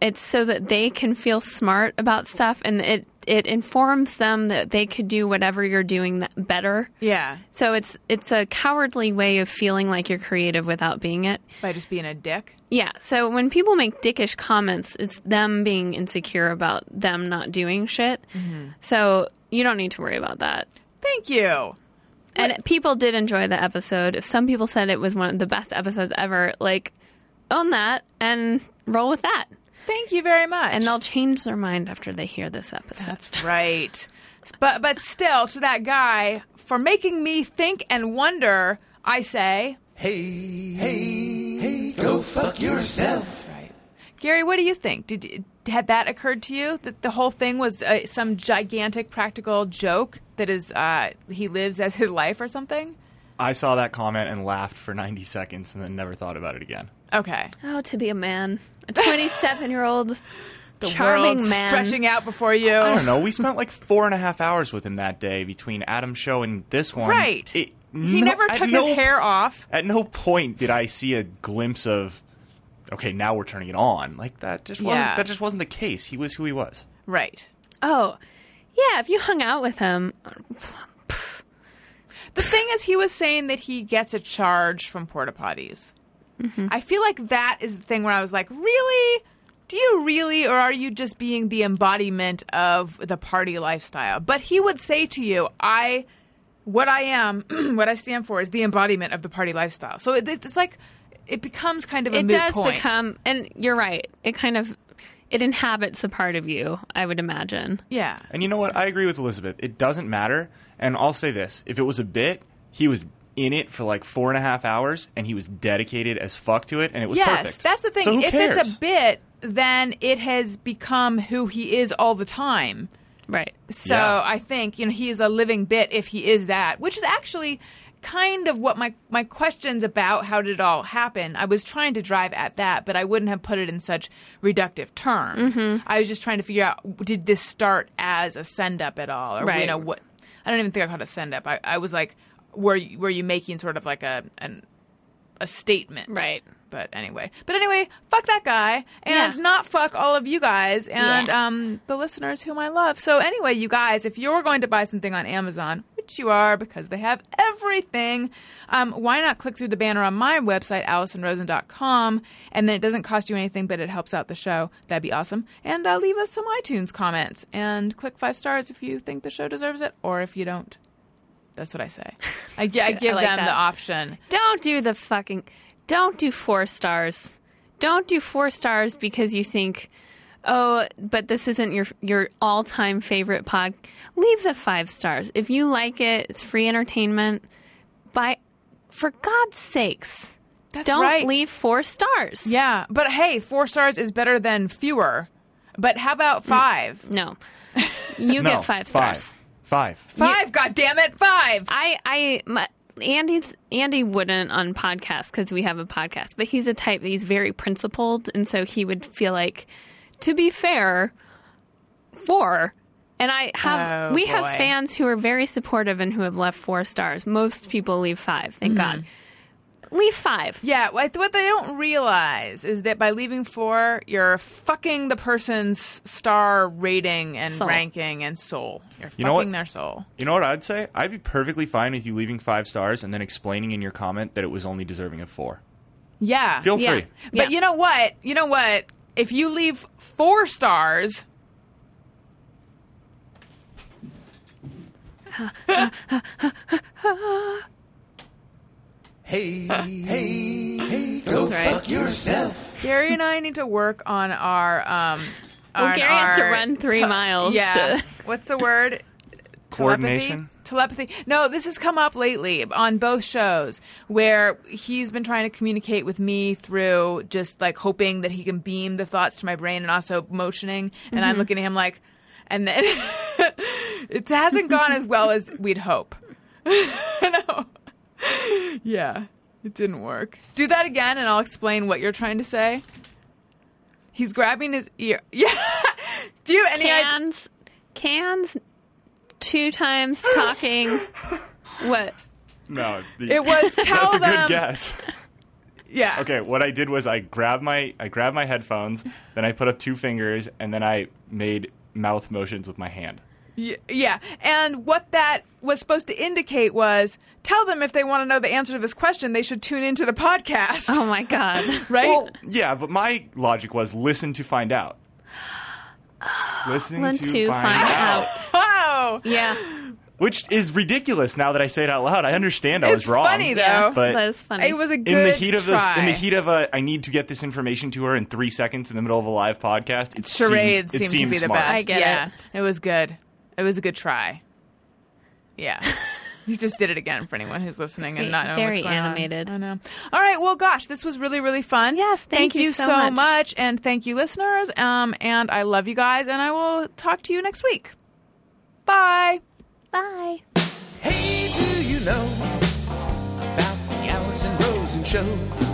it's so that they can feel smart about stuff, and it it informs them that they could do whatever you're doing better. Yeah. So it's it's a cowardly way of feeling like you're creative without being it. By just being a dick. Yeah. So when people make dickish comments, it's them being insecure about them not doing shit. Mm-hmm. So you don't need to worry about that. Thank you. And people did enjoy the episode. If some people said it was one of the best episodes ever, like own that and roll with that. Thank you very much. And they'll change their mind after they hear this episode. That's right. But but still, to that guy for making me think and wonder, I say, Hey, hey, hey, go fuck yourself. right. Gary, what do you think? Did had that occurred to you that the whole thing was uh, some gigantic practical joke that is uh, he lives as his life or something? I saw that comment and laughed for 90 seconds and then never thought about it again. Okay. oh, to be a man, a 27 year old The charming world man. stretching out before you. I don't know. We spent like four and a half hours with him that day between Adam's show and this one. Right. It- He no- never at took no- his hair off. At no point did I see a glimpse of, okay, now we're turning it on. Like that just wasn't Yeah. that just wasn't the case. He was who he was. Right. Oh, yeah. If you hung out with him, The thing is, he was saying that he gets a charge from porta potties. Mm-hmm. I feel like that is the thing where I was like, really? Do you really, or are you just being the embodiment of the party lifestyle? But he would say to you, I, what I am, what I stand for is the embodiment of the party lifestyle. So it, it's like, it becomes kind of a it moot does point. become, and you're right. It kind of it inhabits a part of you. I would imagine. yeah. And you know what? I agree with Elizabeth. It doesn't matter. And I'll say this: if it was a bit, he was in it for like four and a half hours, and he was dedicated as fuck to it, and it was Yes, perfect. that's the thing. So who if cares? it's a bit, then it has become who he is all the time. Right. So Yeah. I think you know he is a living bit if he is that, which is actually kind of what my my questions about how did it all happen. I was trying to drive at that, but I wouldn't have put it in such reductive terms. Mm-hmm. I was just trying to figure out did this start as a send up at all, or you know what? I don't even think I called it a send up. I, I was like, were you, were you making sort of like a an, a statement, Right. But anyway, but anyway, fuck that guy, and Yeah. not fuck all of you guys and Yeah. um, the listeners whom I love. So anyway, you guys, if you're going to buy something on Amazon, which you are because they have everything, um, why not click through the banner on my website, AlisonRosen.com, and then it doesn't cost you anything, but it helps out the show. That'd be awesome. And uh, leave us some iTunes comments and click five stars if you think the show deserves it, or if you don't. That's what I say. I, gi- I give like them that. the option. Don't do the fucking. Don't do four stars. Don't do four stars because you think, oh, but this isn't your your all time favorite pod. Leave the five stars if you like it. It's free entertainment. By, for God's sakes, That's don't right. leave four stars. Yeah, but hey, four stars is better than fewer. But how about five? No, you no, get five stars. Five. Five. Five, God damn it, five. I, I, my, Andy's Andy wouldn't on podcast because we have a podcast, but he's a type that he's very principled, and so he would feel like, to be fair, four. And I have Oh, we have fans who are very supportive and who have left four stars. Most people leave five. Thank mm-hmm. God. Leave five. Yeah, what what they don't realize is that by leaving four, you're fucking the person's star rating and Soul. ranking and soul. You're You know fucking their soul. You know what I'd say? I'd be perfectly fine with you leaving five stars and then explaining in your comment that it was only deserving of four. Yeah. Feel Yeah. free. But Yeah. you know what? You know what? If you leave four stars, Hey, hey, hey, go right. fuck yourself. Gary and I need to work on our um. Well, on Gary has to run three miles Yeah. to- What's the word? Coordination? Telepathy. Telepathy. No, this has come up lately on both shows where he's been trying to communicate with me through just like hoping that he can beam the thoughts to my brain and also motioning. And Mm-hmm. I'm looking at him like, and then it hasn't gone as well as we'd hope. no. Yeah, it didn't work. Do that again, and I'll explain what you're trying to say. He's grabbing his ear. Yeah. Do you have any idea? Cans, cans, two times talking. What? No, the- It was tell that's a them. good guess. Yeah. Okay, what I did was I grabbed my I grabbed my headphones, then I put up two fingers, and then I made mouth motions with my hand. Y- Yeah. And what that was supposed to indicate was tell them if they want to know the answer to this question, they should tune into the podcast. Oh my god. right? Well, yeah, but my logic was listen to find out. Listening Learn to, to find, find out. out. oh. Yeah, which is ridiculous now that I say it out loud. I understand I It's was wrong. It's funny, though. yeah, But that is funny. It was a good in the heat of try. the in the heat of a I need to get this information to her in three seconds in the middle of a live podcast. It charades seemed, it seemed to seemed be the smart. best. I get yeah, it. it was good. It was a good try. Yeah. he just did it again for anyone who's listening and not knowing very what's going on. animated. I know. All right. Well, gosh, this was really, really fun. Yes, thank you you so so much. and thank you, listeners. Um, and I love you guys, and I will talk to you next week. Bye. Bye. Hey, do you know about the Alison Rosen show?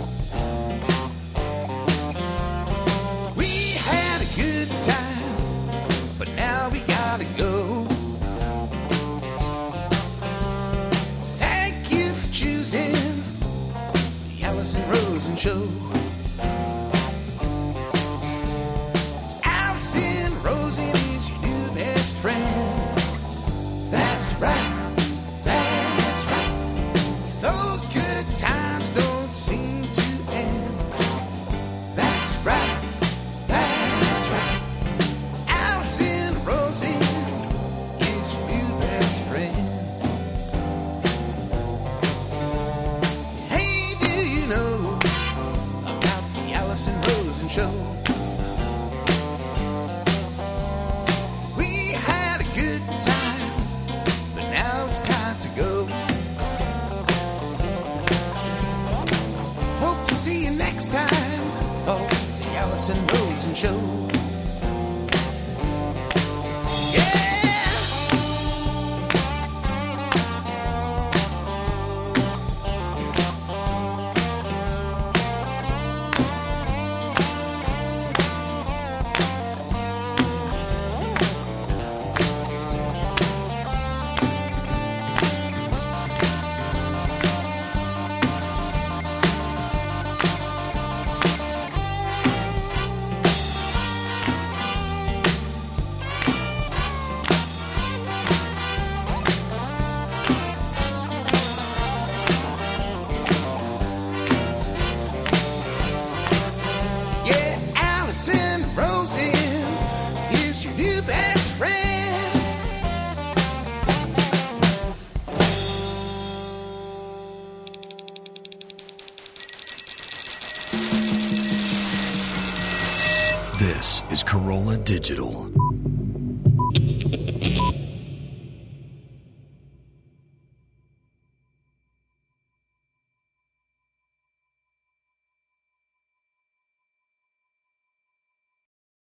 Show. Alison Rosen is your new best friend. Time for the Alison Rosen Show.